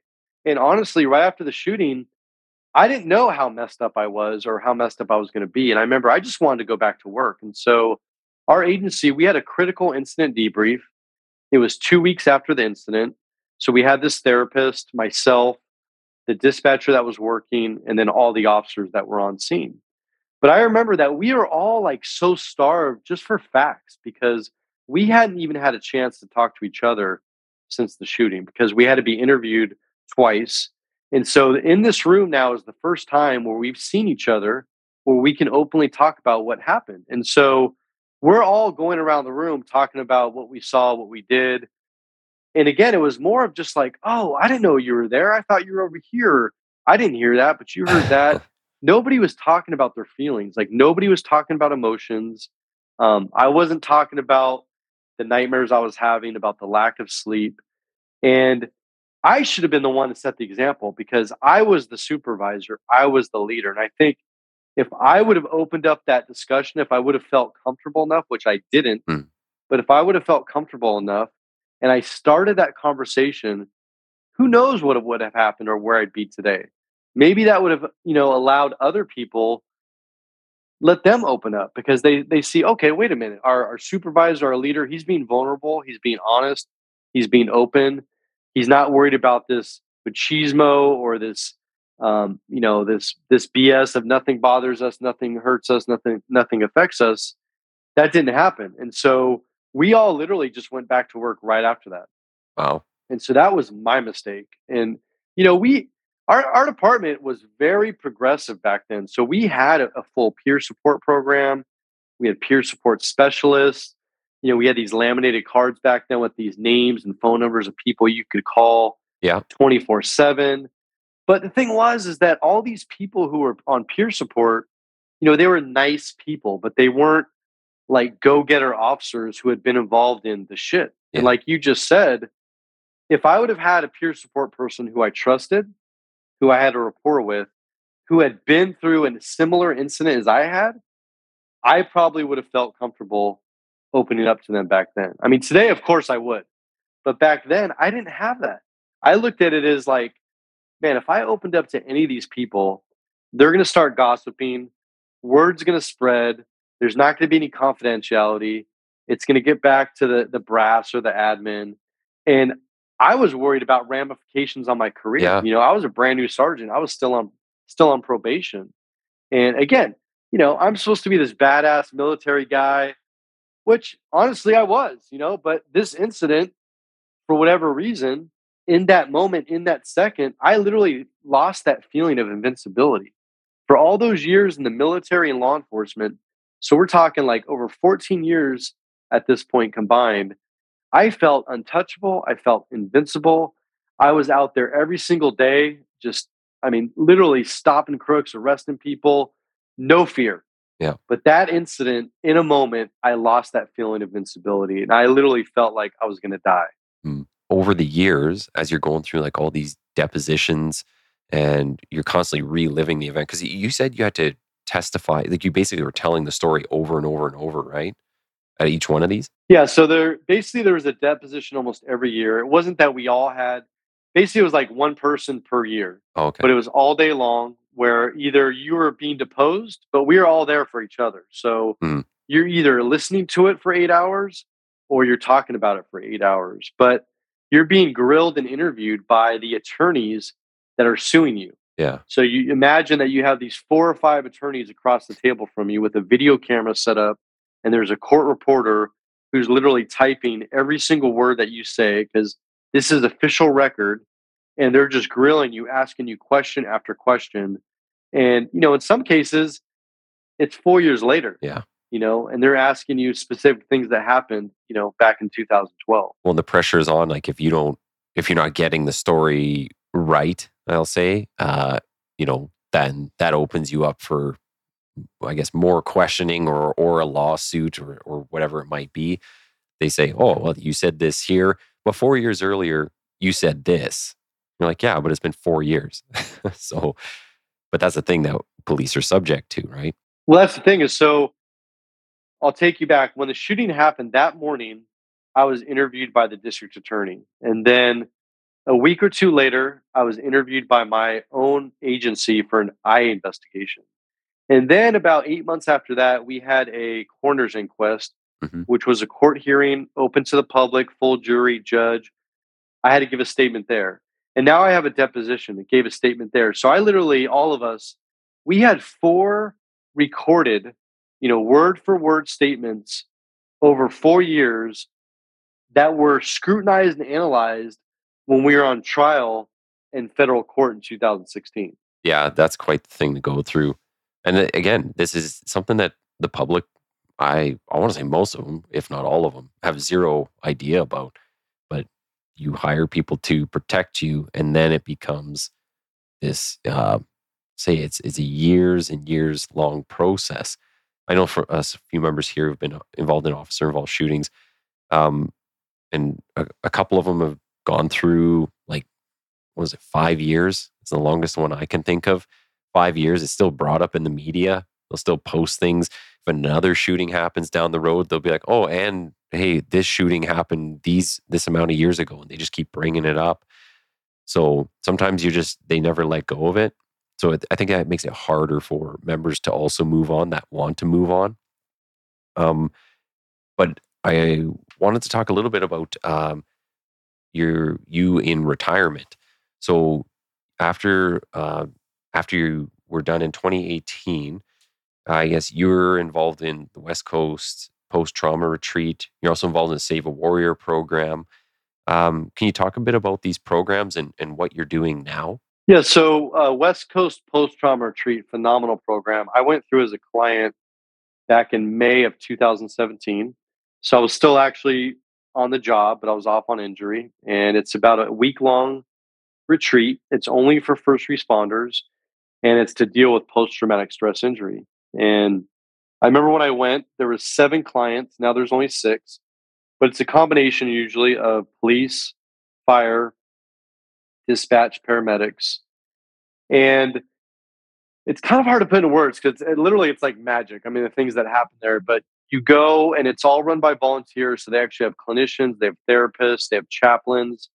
And honestly, right after the shooting, I didn't know how messed up I was or how messed up I was going to be. And I remember I just wanted to go back to work. And so our agency, we had a critical incident debrief. It was two weeks after the incident. So we had this therapist, myself, the dispatcher that was working, and then all the officers that were on scene. But I remember that we were all like so starved just for facts because we hadn't even had a chance to talk to each other since the shooting because we had to be interviewed twice. And so in this room now is the first time where we've seen each other where we can openly talk about what happened. And so we're all going around the room talking about what we saw, what we did. And again, it was more of just like, oh, I didn't know you were there. I thought you were over here. I didn't hear that, but you heard that. nobody was talking about their feelings. Like nobody was talking about emotions. Um, I wasn't talking about the nightmares I was having, about the lack of sleep. And I should have been the one to set the example because I was the supervisor, I was the leader. And I think if I would have opened up that discussion, if I would have felt comfortable enough, which I didn't, Hmm. but if I would have felt comfortable enough and I started that conversation, who knows what would have happened or where I'd be today. Maybe that would have, you know, allowed other people let them open up because they they see, okay, wait a minute, our, our supervisor, our leader, he's being vulnerable, he's being honest, he's being open, he's not worried about this machismo or this um, you know this this BS of nothing bothers us, nothing hurts us, nothing nothing affects us. That didn't happen, and so we all literally just went back to work right after that. Wow. And so that was my mistake. And you know, we our our department was very progressive back then. So we had a, a full peer support program. We had peer support specialists. You know, we had these laminated cards back then with these names and phone numbers of people you could call Yeah. 24/7. But the thing was is that all these people who were on peer support, you know, they were nice people, but they weren't like go-getter officers who had been involved in the shit. Yeah. And like you just said, if I would have had a peer support person who I trusted, who I had a rapport with, who had been through a similar incident as I had, I probably would have felt comfortable opening up to them back then. I mean, today, of course, I would. But back then, I didn't have that. I looked at it as like, man, if I opened up to any of these people, they're going to start gossiping. Word's going to spread. There's not going to be any confidentiality. It's going to get back to the, the brass or the admin. And I was worried about ramifications on my career. Yeah. You know, I was a brand new sergeant. I was still on still on probation. And again, you know, I'm supposed to be this badass military guy, which honestly I was, you know, but this incident, for whatever reason, in that moment, in that second, I literally lost that feeling of invincibility. For all those years in the military and law enforcement, so we're talking like over 14 years at this point combined, I felt untouchable. I felt invincible. I was out there every single day, just, I mean, literally stopping crooks, arresting people, no fear. Yeah. But that incident, in a moment, I lost that feeling of invincibility. And I literally felt like I was going to die. Over the years, as you're going through like all these depositions and you're constantly reliving the event, because you said you had to testify, like you basically were telling the story over and over and over, right? At each one of these? Yeah, so there basically there was a deposition almost every year. It wasn't that we all had basically it was like one person per year, Oh, okay. but it was all day long where either you were being deposed, but we were all there for each other. So Mhm. you're either listening to it for 8 hours or you're talking about it for 8 hours. But you're being grilled and interviewed by the attorneys that are suing you. Yeah. So you imagine that you have these four or five attorneys across the table from you with a video camera set up, and there's a court reporter who's literally typing every single word that you say because this is official record, and they're just grilling you, asking you question after question. And you know, in some cases, it's four years later. Yeah. You know, and they're asking you specific things that happened, you know, back in 2012. Well, the pressure is on. Like if you don't, if you're not getting the story right, I'll say, uh, you know, then that opens you up for, I guess, more questioning or or a lawsuit or or whatever it might be. They say, "Oh, well, you said this here, but four years earlier you said this." You're like, "Yeah, but it's been four years." so, but that's the thing that police are subject to, right? Well, that's the thing is so. I'll take you back when the shooting happened that morning. I was interviewed by the district attorney, and then a week or two later, I was interviewed by my own agency for an eye investigation. And then about eight months after that, we had a coroner's inquest, Mhm. which was a court hearing open to the public, full jury, judge. I had to give a statement there. And now I have a deposition that gave a statement there. So I literally, all of us, we had four recorded, you know, word for word statements over four years that were scrutinized and analyzed when we were on trial in federal court in 2016. Yeah, that's quite the thing to go through. And again, this is something that the public, I I want to say most of them, if not all of them, have zero idea about. But you hire people to protect you, and then it becomes this. Uh, say it's it's a years and years long process. I know for us, a few members here have been involved in officer involved shootings, um, and a, a couple of them have gone through like what was it five years? It's the longest one I can think of. Five years. It's still brought up in the media. They'll still post things. If another shooting happens down the road, they'll be like, "Oh, and hey, this shooting happened these this amount of years ago," and they just keep bringing it up. So sometimes you just they never let go of it. So it, I think that makes it harder for members to also move on that want to move on. Um, but I wanted to talk a little bit about um, your you in retirement. So after uh, after you were done in 2018, I guess you were involved in the West Coast post trauma retreat. You're also involved in the Save a Warrior program. Um, can you talk a bit about these programs and, and what you're doing now? Yeah, so uh, West Coast Post Trauma Retreat, phenomenal program. I went through as a client back in May of 2017. So I was still actually on the job, but I was off on injury. And it's about a week long retreat. It's only for first responders and it's to deal with post traumatic stress injury. And I remember when I went, there was seven clients. Now there's only six, but it's a combination usually of police, fire, dispatch, paramedics, and it's kind of hard to put into words because it, literally it's like magic. I mean, the things that happen there, but you go and it's all run by volunteers. So they actually have clinicians, they have therapists, they have chaplains,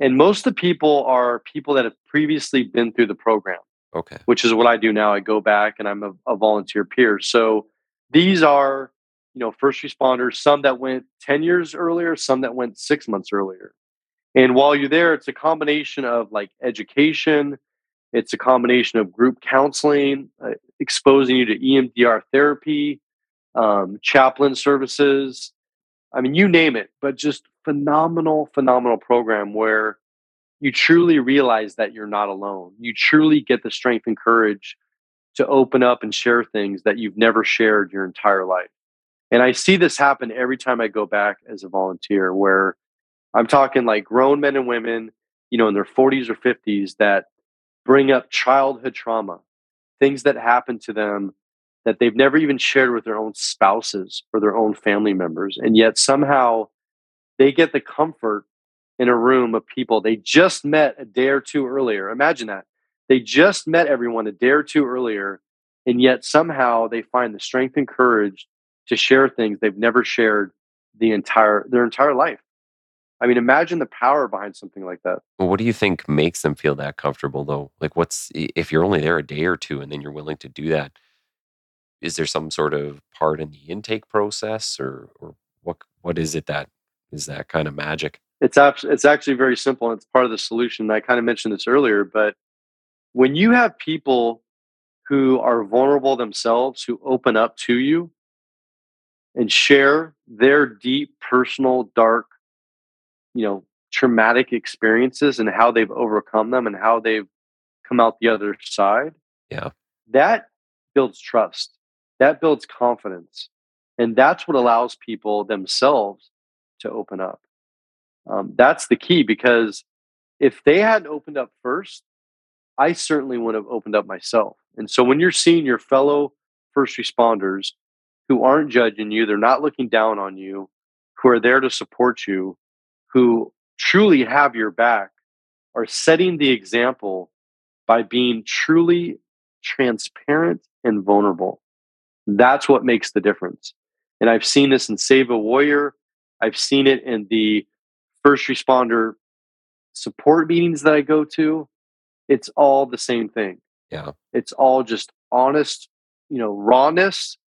and most of the people are people that have previously been through the program Okay. which is what I do now. I go back and I'm a, a volunteer peer. So these are, you know, first responders, some that went 10 years earlier, some that went six months earlier. And while you're there, it's a combination of like education, it's a combination of group counseling, uh, exposing you to EMDR therapy, um, chaplain services. I mean, you name it, but just phenomenal, phenomenal program where you truly realize that you're not alone. You truly get the strength and courage to open up and share things that you've never shared your entire life. And I see this happen every time I go back as a volunteer, where I'm talking like grown men and women, you know, in their 40s or 50s that bring up childhood trauma, things that happen to them that they've never even shared with their own spouses or their own family members. And yet somehow they get the comfort in a room of people they just met a day or two earlier. Imagine that. They just met everyone a day or two earlier, and yet somehow they find the strength and courage to share things they've never shared the entire their entire life. I mean, imagine the power behind something like that. Well, what do you think makes them feel that comfortable though? Like what's if you're only there a day or two and then you're willing to do that, is there some sort of part in the intake process or or what what is it that is that kind of magic? It's abs- it's actually very simple and it's part of the solution. I kind of mentioned this earlier, but when you have people who are vulnerable themselves, who open up to you and share their deep, personal, dark, you know, traumatic experiences and how they've overcome them and how they've come out the other side. Yeah. That builds trust. That builds confidence. And that's what allows people themselves to open up. Um, that's the key because if they hadn't opened up first, I certainly would have opened up myself. And so when you're seeing your fellow first responders who aren't judging you, they're not looking down on you, who are there to support you, who truly have your back, are setting the example by being truly transparent and vulnerable. That's what makes the difference. And I've seen this in Save a Warrior. I've seen it in the first responder support meetings that I go to. It's all the same thing. Yeah. It's all just honest, you know, rawness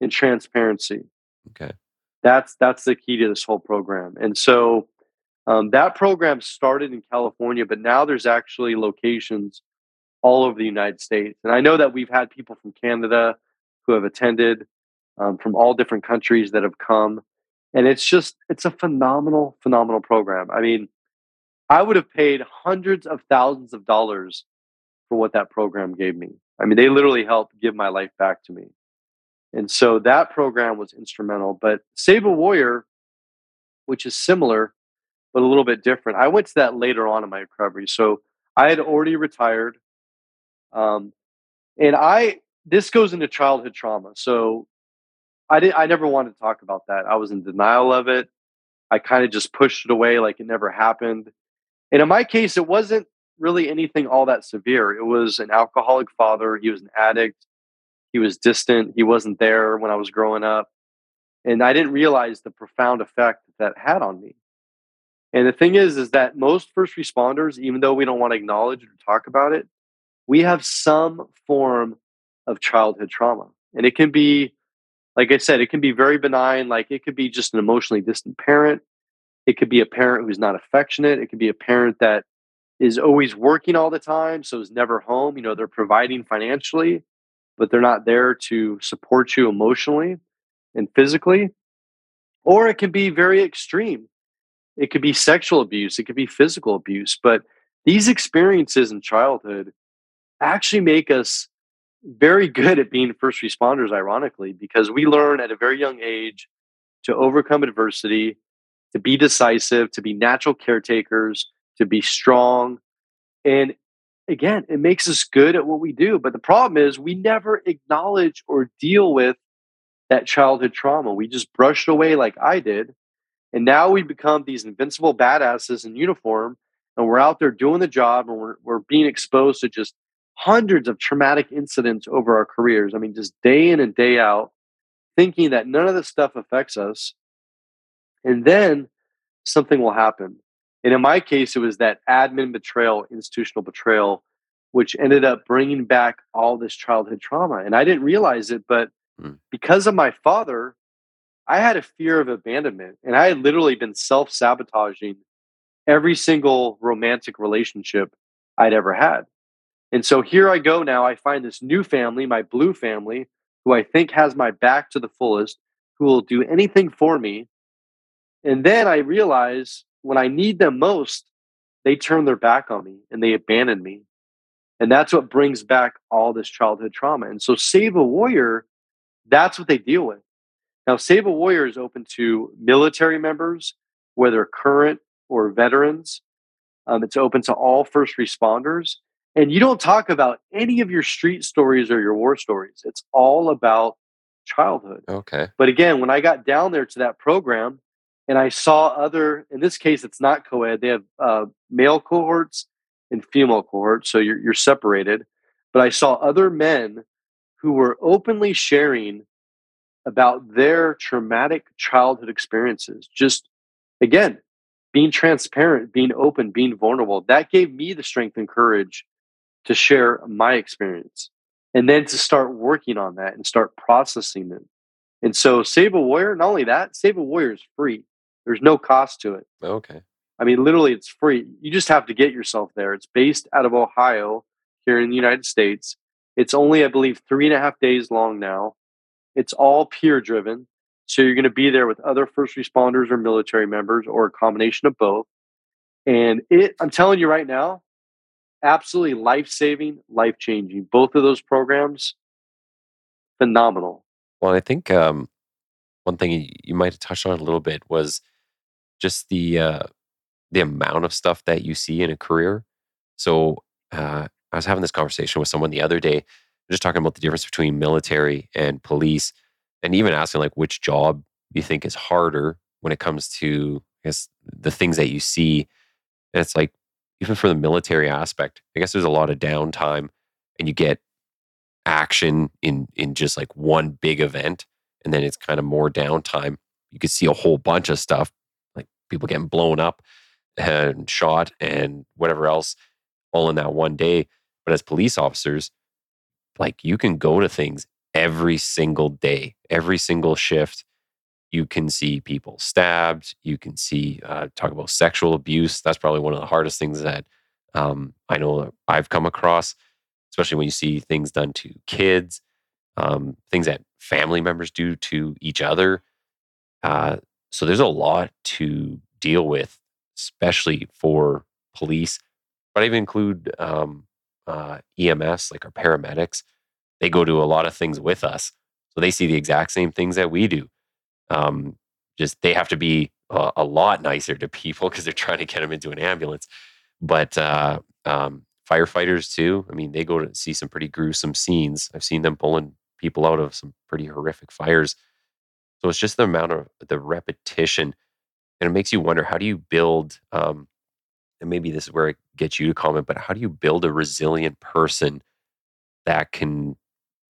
and transparency. Okay. That's that's the key to this whole program. And so um, that program started in California, but now there's actually locations all over the United States. And I know that we've had people from Canada who have attended, um, from all different countries that have come, and it's just it's a phenomenal, phenomenal program. I mean, I would have paid hundreds of thousands of dollars for what that program gave me. I mean, they literally helped give my life back to me. And so that program was instrumental. But Save a Warrior, which is similar, but a little bit different, I went to that later on in my recovery. So I had already retired. Um, and I, this goes into childhood trauma. So I did, I never wanted to talk about that. I was in denial of it. I kind of just pushed it away like it never happened. And in my case, it wasn't really anything all that severe. It was an alcoholic father. He was an addict. He was distant. He wasn't there when I was growing up. And I didn't realize the profound effect that had on me. And the thing is, is that most first responders, even though we don't want to acknowledge or talk about it, we have some form of childhood trauma. And it can be, like I said, it can be very benign. Like it could be just an emotionally distant parent. It could be a parent who's not affectionate. It could be a parent that is always working all the time, so is never home. You know, they're providing financially, but they're not there to support you emotionally and physically. Or it can be very extreme. It could be sexual abuse, it could be physical abuse. But these experiences in childhood actually make us very good at being first responders, ironically, because we learn at a very young age to overcome adversity, to be decisive, to be natural caretakers, to be strong. And again, it makes us good at what we do. But the problem is we never acknowledge or deal with that childhood trauma. We just brush it away like I did. And now we become these invincible badasses in uniform and we're out there doing the job and we're, we're being exposed to just hundreds of traumatic incidents over our careers. I mean, just day in and day out, thinking that none of this stuff affects us. And then something will happen. And in my case, it was that admin betrayal, institutional betrayal, which ended up bringing back all this childhood trauma. And I didn't realize it, but mm. because of my father, I had a fear of abandonment. And I had literally been self sabotaging every single romantic relationship I'd ever had. And so here I go now. I find this new family, my blue family, who I think has my back to the fullest, who will do anything for me. And then I realize when I need them most, they turn their back on me and they abandon me. And that's what brings back all this childhood trauma. And so Save a Warrior, that's what they deal with. Now, Save a Warrior is open to military members, whether current or veterans. Um, it's open to all first responders. And you don't talk about any of your street stories or your war stories. It's all about childhood. Okay. But again, when I got down there to that program, and I saw other. In this case, it's not co-ed. They have uh, male cohorts and female cohorts, so you're you're separated. But I saw other men who were openly sharing about their traumatic childhood experiences. Just again, being transparent, being open, being vulnerable. That gave me the strength and courage to share my experience and then to start working on that and start processing it. And so Save a Warrior, not only that, Save a Warrior is free. There's no cost to it. Okay. I mean, literally, it's free. You just have to get yourself there. It's based out of Ohio here in the United States. It's only, I believe, three and a half days long now. It's all peer driven. So you're going to be there with other first responders or military members or a combination of both. And it, I'm telling you right now, absolutely life saving, life changing. Both of those programs, phenomenal. Well, I think um, one thing you might have touched on a little bit was just the uh, the amount of stuff that you see in a career. So uh, I was having this conversation with someone the other day, just talking about the difference between military and police, and even asking like which job you think is harder when it comes to I guess the things that you see. And it's like even for the military aspect, I guess there's a lot of downtime, and you get action in in just like one big event, and then it's kind of more downtime. You could see a whole bunch of stuff, like people getting blown up and shot and whatever else all in that one day. But as police officers, like you can go to things every single day, every single shift. You can see people stabbed. You can see, uh, talk about sexual abuse. That's probably one of the hardest things that um, I know I've come across, especially when you see things done to kids, um, things that family members do to each other. Uh, so there's a lot to deal with, especially for police. But I even include um, uh, EMS, like our paramedics, they go to a lot of things with us. So they see the exact same things that we do. Um, just they have to be a, a lot nicer to people because they're trying to get them into an ambulance. But uh, um, firefighters too. I mean, they go to see some pretty gruesome scenes. I've seen them pulling people out of some pretty horrific fires. So it's just the amount of the repetition, and it makes you wonder: how do you build? Um, and maybe this is where I get you to comment, but how do you build a resilient person that can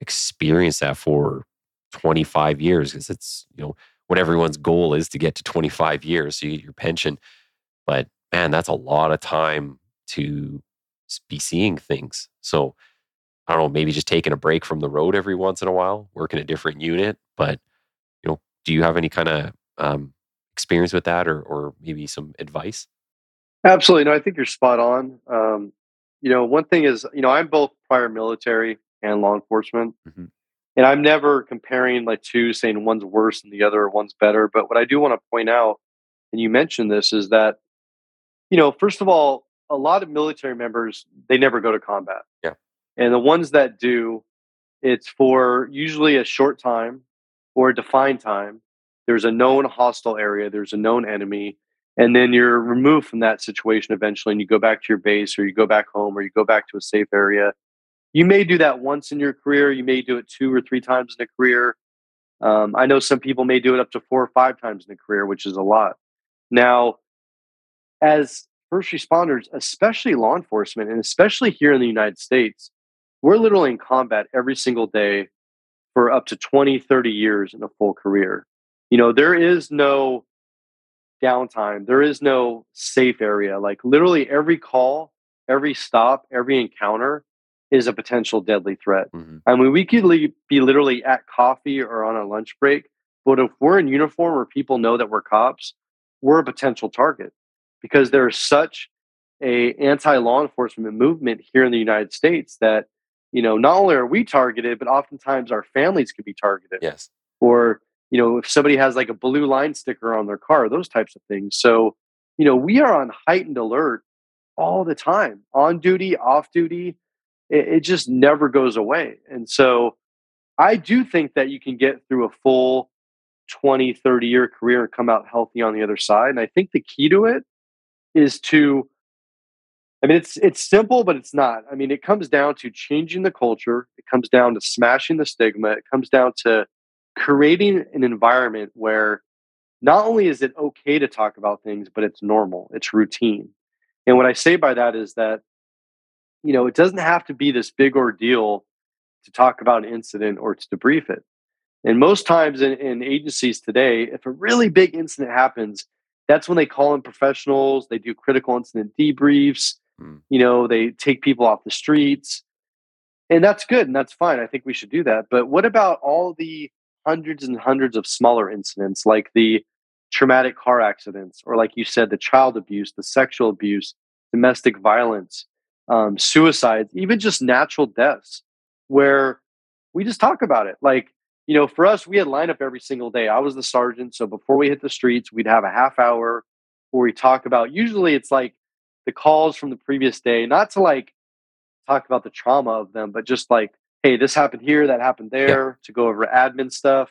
experience that for 25 years? Because it's, you know, what everyone's goal is to get to 25 years so you get your pension. But man, that's a lot of time to be seeing things. So I don't know, maybe just taking a break from the road every once in a while, working a different unit. But, you know, do you have any kind of um, experience with that or, or maybe some advice? Absolutely. No, I think you're spot on. Um, you know, one thing is, you know, I'm both prior military and law enforcement. Mhm. And I'm never comparing like two, saying one's worse than the other or one's better. But what I do want to point out, and you mentioned this, is that, you know, first of all, a lot of military members, they never go to combat. Yeah. And the ones that do, it's for usually a short time or a defined time. There's a known hostile area, there's a known enemy, and then you're removed from that situation eventually and you go back to your base or you go back home or you go back to a safe area. You may do that once in your career you may do it two or three times in a career. Um, i know some people may do it up to four or five times in a career which is a lot. Now as first responders especially law enforcement and especially here in the united states we're literally in combat every single day for up to 20 30 years in a full career. You know there is no downtime. There is no safe area. Like literally every call, every stop, every encounter is a potential deadly threat. Mhm. I mean, we could li- be literally at coffee or on a lunch break, but if we're in uniform or people know that we're cops, we're a potential target because there's such a anti-law enforcement movement here in the United States that you know not only are we targeted, but oftentimes our families could be targeted Yes. or you know if somebody has like a blue line sticker on their car those types of things. So you know we are on heightened alert all the time on duty off duty it, it just never goes away. And so i do think that you can get through a full 20 30 year career and come out healthy on the other side and i think the key to it is to i mean it's it's simple but it's not. I mean it comes down to changing the culture it comes down to smashing the stigma it comes down to creating an environment where not only is it okay to talk about things, but it's normal, it's routine. And what I say by that is that, you know, it doesn't have to be this big ordeal to talk about an incident or to debrief it. And most times in, in agencies today, if a really big incident happens, that's when they call in professionals, they do critical incident debriefs, Mm. you know, they take people off the streets. And that's good and that's fine. I think we should do that. But what about all the hundreds and hundreds of smaller incidents like the traumatic car accidents, or like you said, the child abuse, the sexual abuse, domestic violence, um, suicides, even just natural deaths, where we just talk about it. Like, you know, for us, we had lineup every single day. I was the sergeant. So before we hit the streets, we'd have a half hour where we talk about, usually it's like the calls from the previous day, not to like talk about the trauma of them, but just like, hey, this happened here, that happened there, yeah. to go over admin stuff.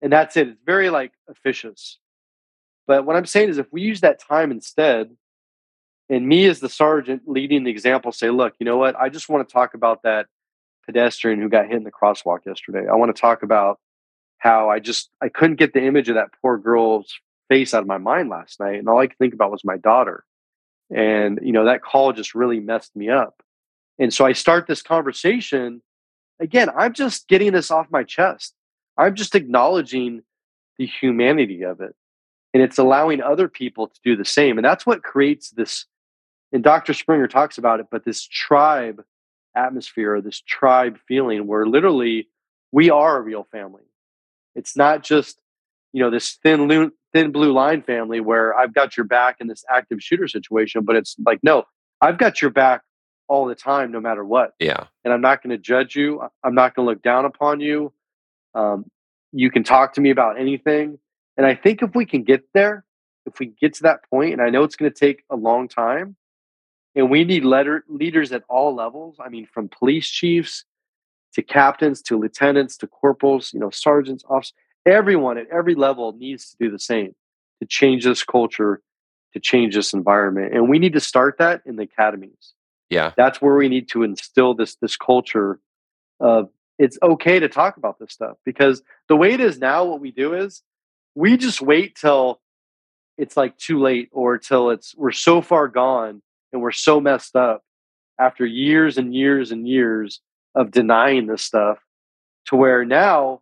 And that's it. It's very like officious. But what I'm saying is if we use that time instead, and me as the sergeant leading the example say, look, you know what? I just want to talk about that pedestrian who got hit in the crosswalk yesterday. I want to talk about how I just I couldn't get the image of that poor girl's face out of my mind last night. And all I could think about was my daughter. And, you know, that call just really messed me up. And so I start this conversation. Again, I'm just getting this off my chest. I'm just acknowledging the humanity of it. And it's allowing other people to do the same. And that's what creates this. And Dr. Springer talks about it, but this tribe atmosphere, this tribe feeling where literally we are a real family. It's not just, you know, this thin, thin blue line family where I've got your back in this active shooter situation, but it's like, no, I've got your back all the time, no matter what. Yeah. And I'm not going to judge you. I'm not going to look down upon you. Um, you can talk to me about anything. And I think if we can get there, if we get to that point, and I know it's going to take a long time, and we need letter, leaders at all levels. I mean, from police chiefs to captains to lieutenants to corporals, you know, sergeants, officers, everyone at every level needs to do the same to change this culture, to change this environment. And we need to start that in the academies. Yeah. That's where we need to instill this this culture of it's okay to talk about this stuff because the way it is now what we do is we just wait till it's like too late or till it's we're so far gone and we're so messed up after years and years and years of denying this stuff to where now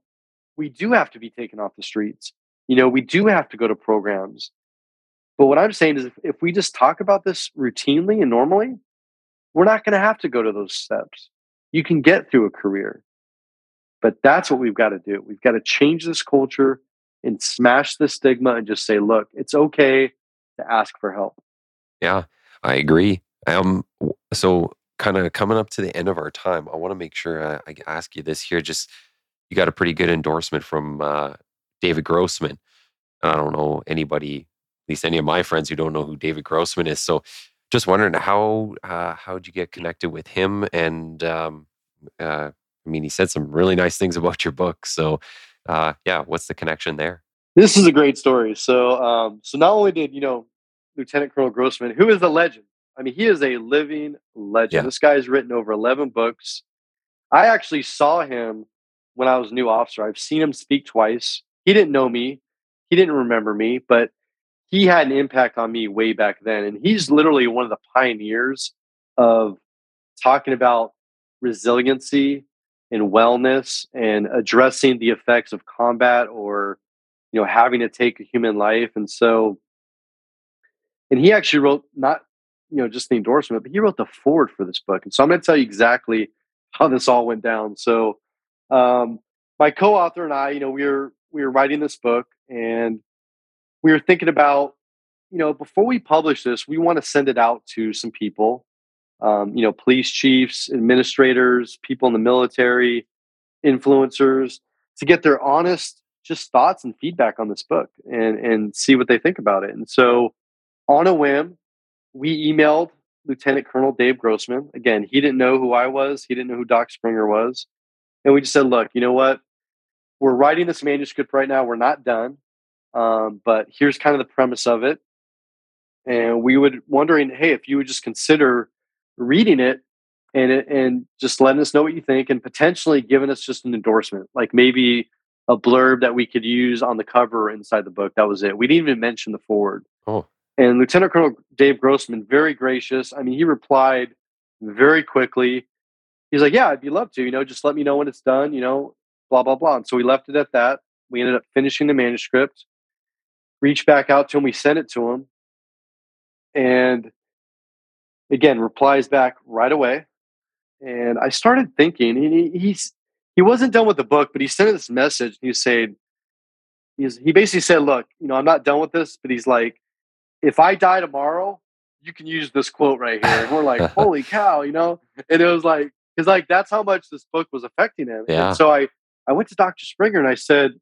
we do have to be taken off the streets. You know, we do have to go to programs. But what I'm saying is if, if we just talk about this routinely and normally, we're not going to have to go to those steps. You can get through a career. But that's what we've got to do. We've got to change this culture and smash the stigma and just say, look, it's okay to ask for help. Yeah. I agree. Um, so kind of coming up to the end of our time, I want to make sure I, I, ask you this here. Just you got a pretty good endorsement from uh, David Grossman. I don't know anybody, at least any of my friends who don't know who David Grossman is. So just wondering how uh, how did you get connected with him? And um, uh, I mean, he said some really nice things about your book. So uh, yeah, what's the connection there? This is a great story. So um, so not only did you know Lieutenant Colonel Grossman, who is a legend. I mean, he is a living legend. Yeah. This guy's written over 11 books. I actually saw him when I was a new officer. I've seen him speak twice. He didn't know me, he didn't remember me, but he had an impact on me way back then. And he's literally one of the pioneers of talking about resiliency and wellness and addressing the effects of combat or you know having to take a human life and so and he actually wrote not you know just the endorsement but he wrote the foreword for this book and so i'm going to tell you exactly how this all went down so um, my co-author and i you know we were we were writing this book and we were thinking about you know before we publish this we want to send it out to some people um, you know police chiefs administrators people in the military influencers to get their honest just thoughts and feedback on this book and and see what they think about it and so on a whim, we emailed Lieutenant Colonel Dave Grossman. Again, he didn't know who I was, he didn't know who Doc Springer was. And we just said, look, you know what? We're writing this manuscript right now. We're not done. Um, but here's kind of the premise of it. And we would wondering, hey, if you would just consider reading it and and just letting us know what you think and potentially giving us just an endorsement, like maybe a blurb that we could use on the cover inside the book. That was it. We didn't even mention the foreword. Oh. And Lieutenant Colonel Dave Grossman, very gracious. I mean, he replied very quickly. He's like, "Yeah, I'd be love to. You know, just let me know when it's done. You know, blah blah blah." And so we left it at that. We ended up finishing the manuscript. Reached back out to him. We sent it to him, and again, replies back right away. And I started thinking, he, he's he wasn't done with the book, but he sent this message. He said, he's he basically said, "Look, you know, I'm not done with this, but he's like, if I die tomorrow, you can use this quote right here." And we're like, "Holy cow!" You know, and it was like because like that's how much this book was affecting him. Yeah. And so I I went to Dr. Springer and I said,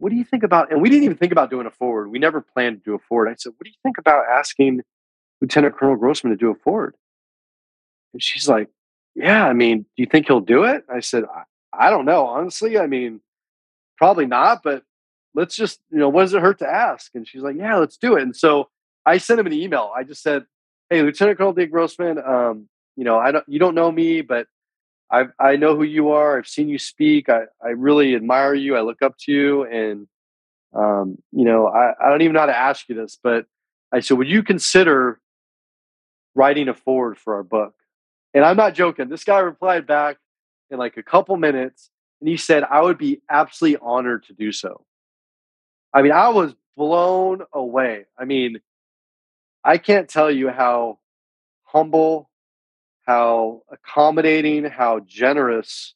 "What do you think about?" And we didn't even think about doing a foreword. We never planned to do a foreword. I said, "What do you think about asking Lieutenant Colonel Grossman to do a foreword?" And she's like, "Yeah, I mean, do you think he'll do it?" I said, "I, I don't know, honestly. I mean, probably not, but let's just, you know, what does it hurt to ask?" And she's like, "Yeah, let's do it." And so I sent him an email. I just said, "Hey, Lieutenant Colonel Dave Grossman, um, you know, I don't, you don't know me, but I I know who you are. I've seen you speak. I I really admire you. I look up to you, and um, you know, I I don't even know how to ask you this, but I said, would you consider writing a foreword for our book? And I'm not joking. This guy replied back in like a couple minutes, and he said, I would be absolutely honored to do so. I mean, I was blown away. I mean, I can't tell you how humble, how accommodating, how generous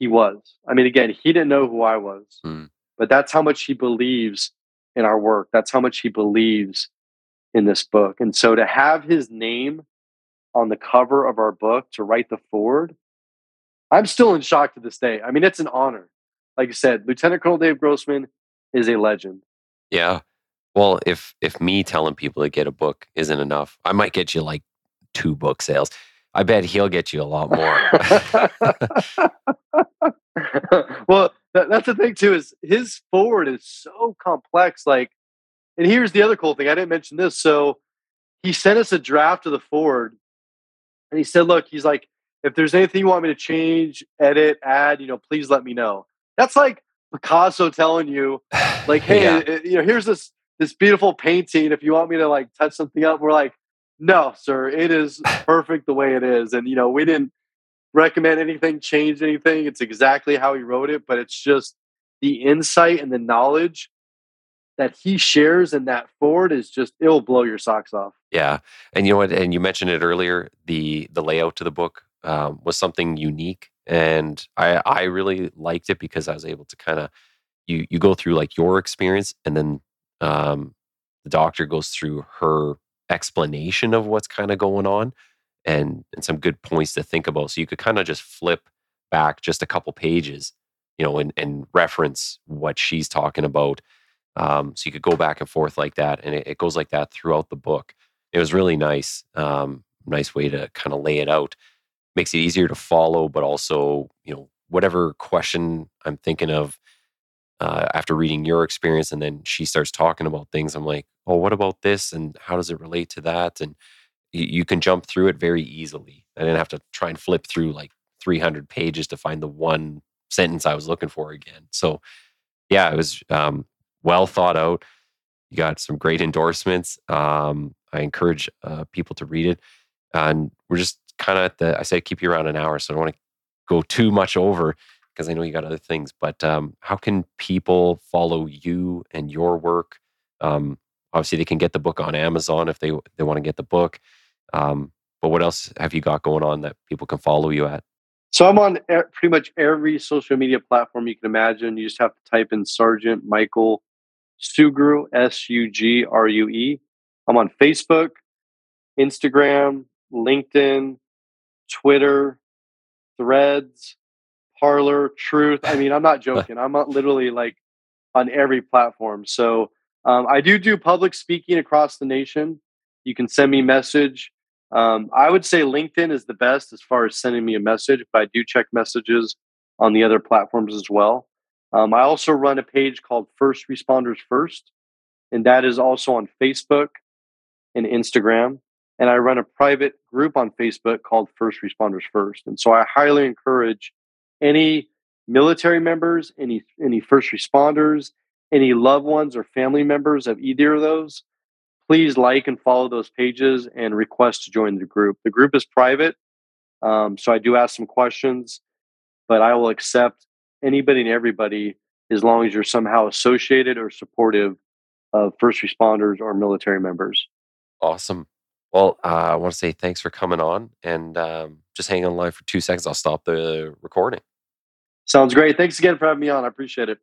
he was. I mean, again, he didn't know who I was, Mm. but that's how much he believes in our work. That's how much he believes in this book. And so to have his name on the cover of our book to write the foreword, I'm still in shock to this day. I mean, it's an honor. Like I said, Lieutenant Colonel Dave Grossman is a legend. Yeah. Well, if if me telling people to get a book isn't enough, I might get you like two book sales. I bet he'll get you a lot more. well, that, that's the thing too. Is his foreword is so complex. Like, and here's the other cool thing. I didn't mention this. So he sent us a draft of the foreword, and he said, "Look, he's like, if there's anything you want me to change, edit, add, you know, please let me know." That's like Picasso telling you, like, "Hey, Yeah. you know, here's this this beautiful painting. If you want me to like touch something up, we're like." No, sir. It is perfect the way it is, and you know we didn't recommend anything, change anything. It's exactly how he wrote it, but it's just the insight and the knowledge that he shares in that foreword is just it'll blow your socks off. Yeah, and you know what? And you mentioned it earlier. The the layout to the book um, was something unique, and I I really liked it because I was able to kind of you you go through like your experience, and then um, the doctor goes through her explanation of what's kind of going on, and and some good points to think about. So you could kind of just flip back just a couple pages, you know, and and reference what she's talking about. Um, so you could go back and forth like that, and it, it goes like that throughout the book it was really nice um nice way to kind of lay it out makes it easier to follow but also you know whatever question i'm thinking of uh, after reading your experience and then she starts talking about things i'm like oh what about this and how does it relate to that and you, can jump through it very easily i didn't have to try and flip through like 300 pages to find the one sentence i was looking for again so yeah it was um, well thought out you got some great endorsements. Um, I encourage uh, people to read it. And we're just kind of at the, I said, keep you around an hour. So I don't want to go too much over because I know you got other things. But um, how can people follow you and your work? Um, obviously, they can get the book on Amazon if they, they want to get the book. Um, but what else have you got going on that people can follow you at? So I'm on pretty much every social media platform you can imagine. You just have to type in Sergeant Michael Sugrue, S U G R U E. I'm on Facebook, Instagram, LinkedIn, Twitter, Threads, Parler, Truth. I mean, I'm not joking. I'm not literally like on every platform. So um, I do do public speaking across the nation. You can send me a message. Um, I would say LinkedIn is the best as far as sending me a message, but I do check messages on the other platforms as well. Um, I also run a page called First Responders First, and that is also on Facebook and Instagram. And I run a private group on Facebook called First Responders First. And so I highly encourage any military members, any any first responders, any loved ones or family members of either of those, please like and follow those pages and request to join the group. The group is private, um, so I do ask some questions, but I will accept anybody and everybody as long as you're somehow associated or supportive of first responders or military members. Awesome. Well, uh, I want to say thanks for coming on and um, just hang on line for two seconds. I'll stop the recording. Sounds great. Thanks again for having me on. I appreciate it.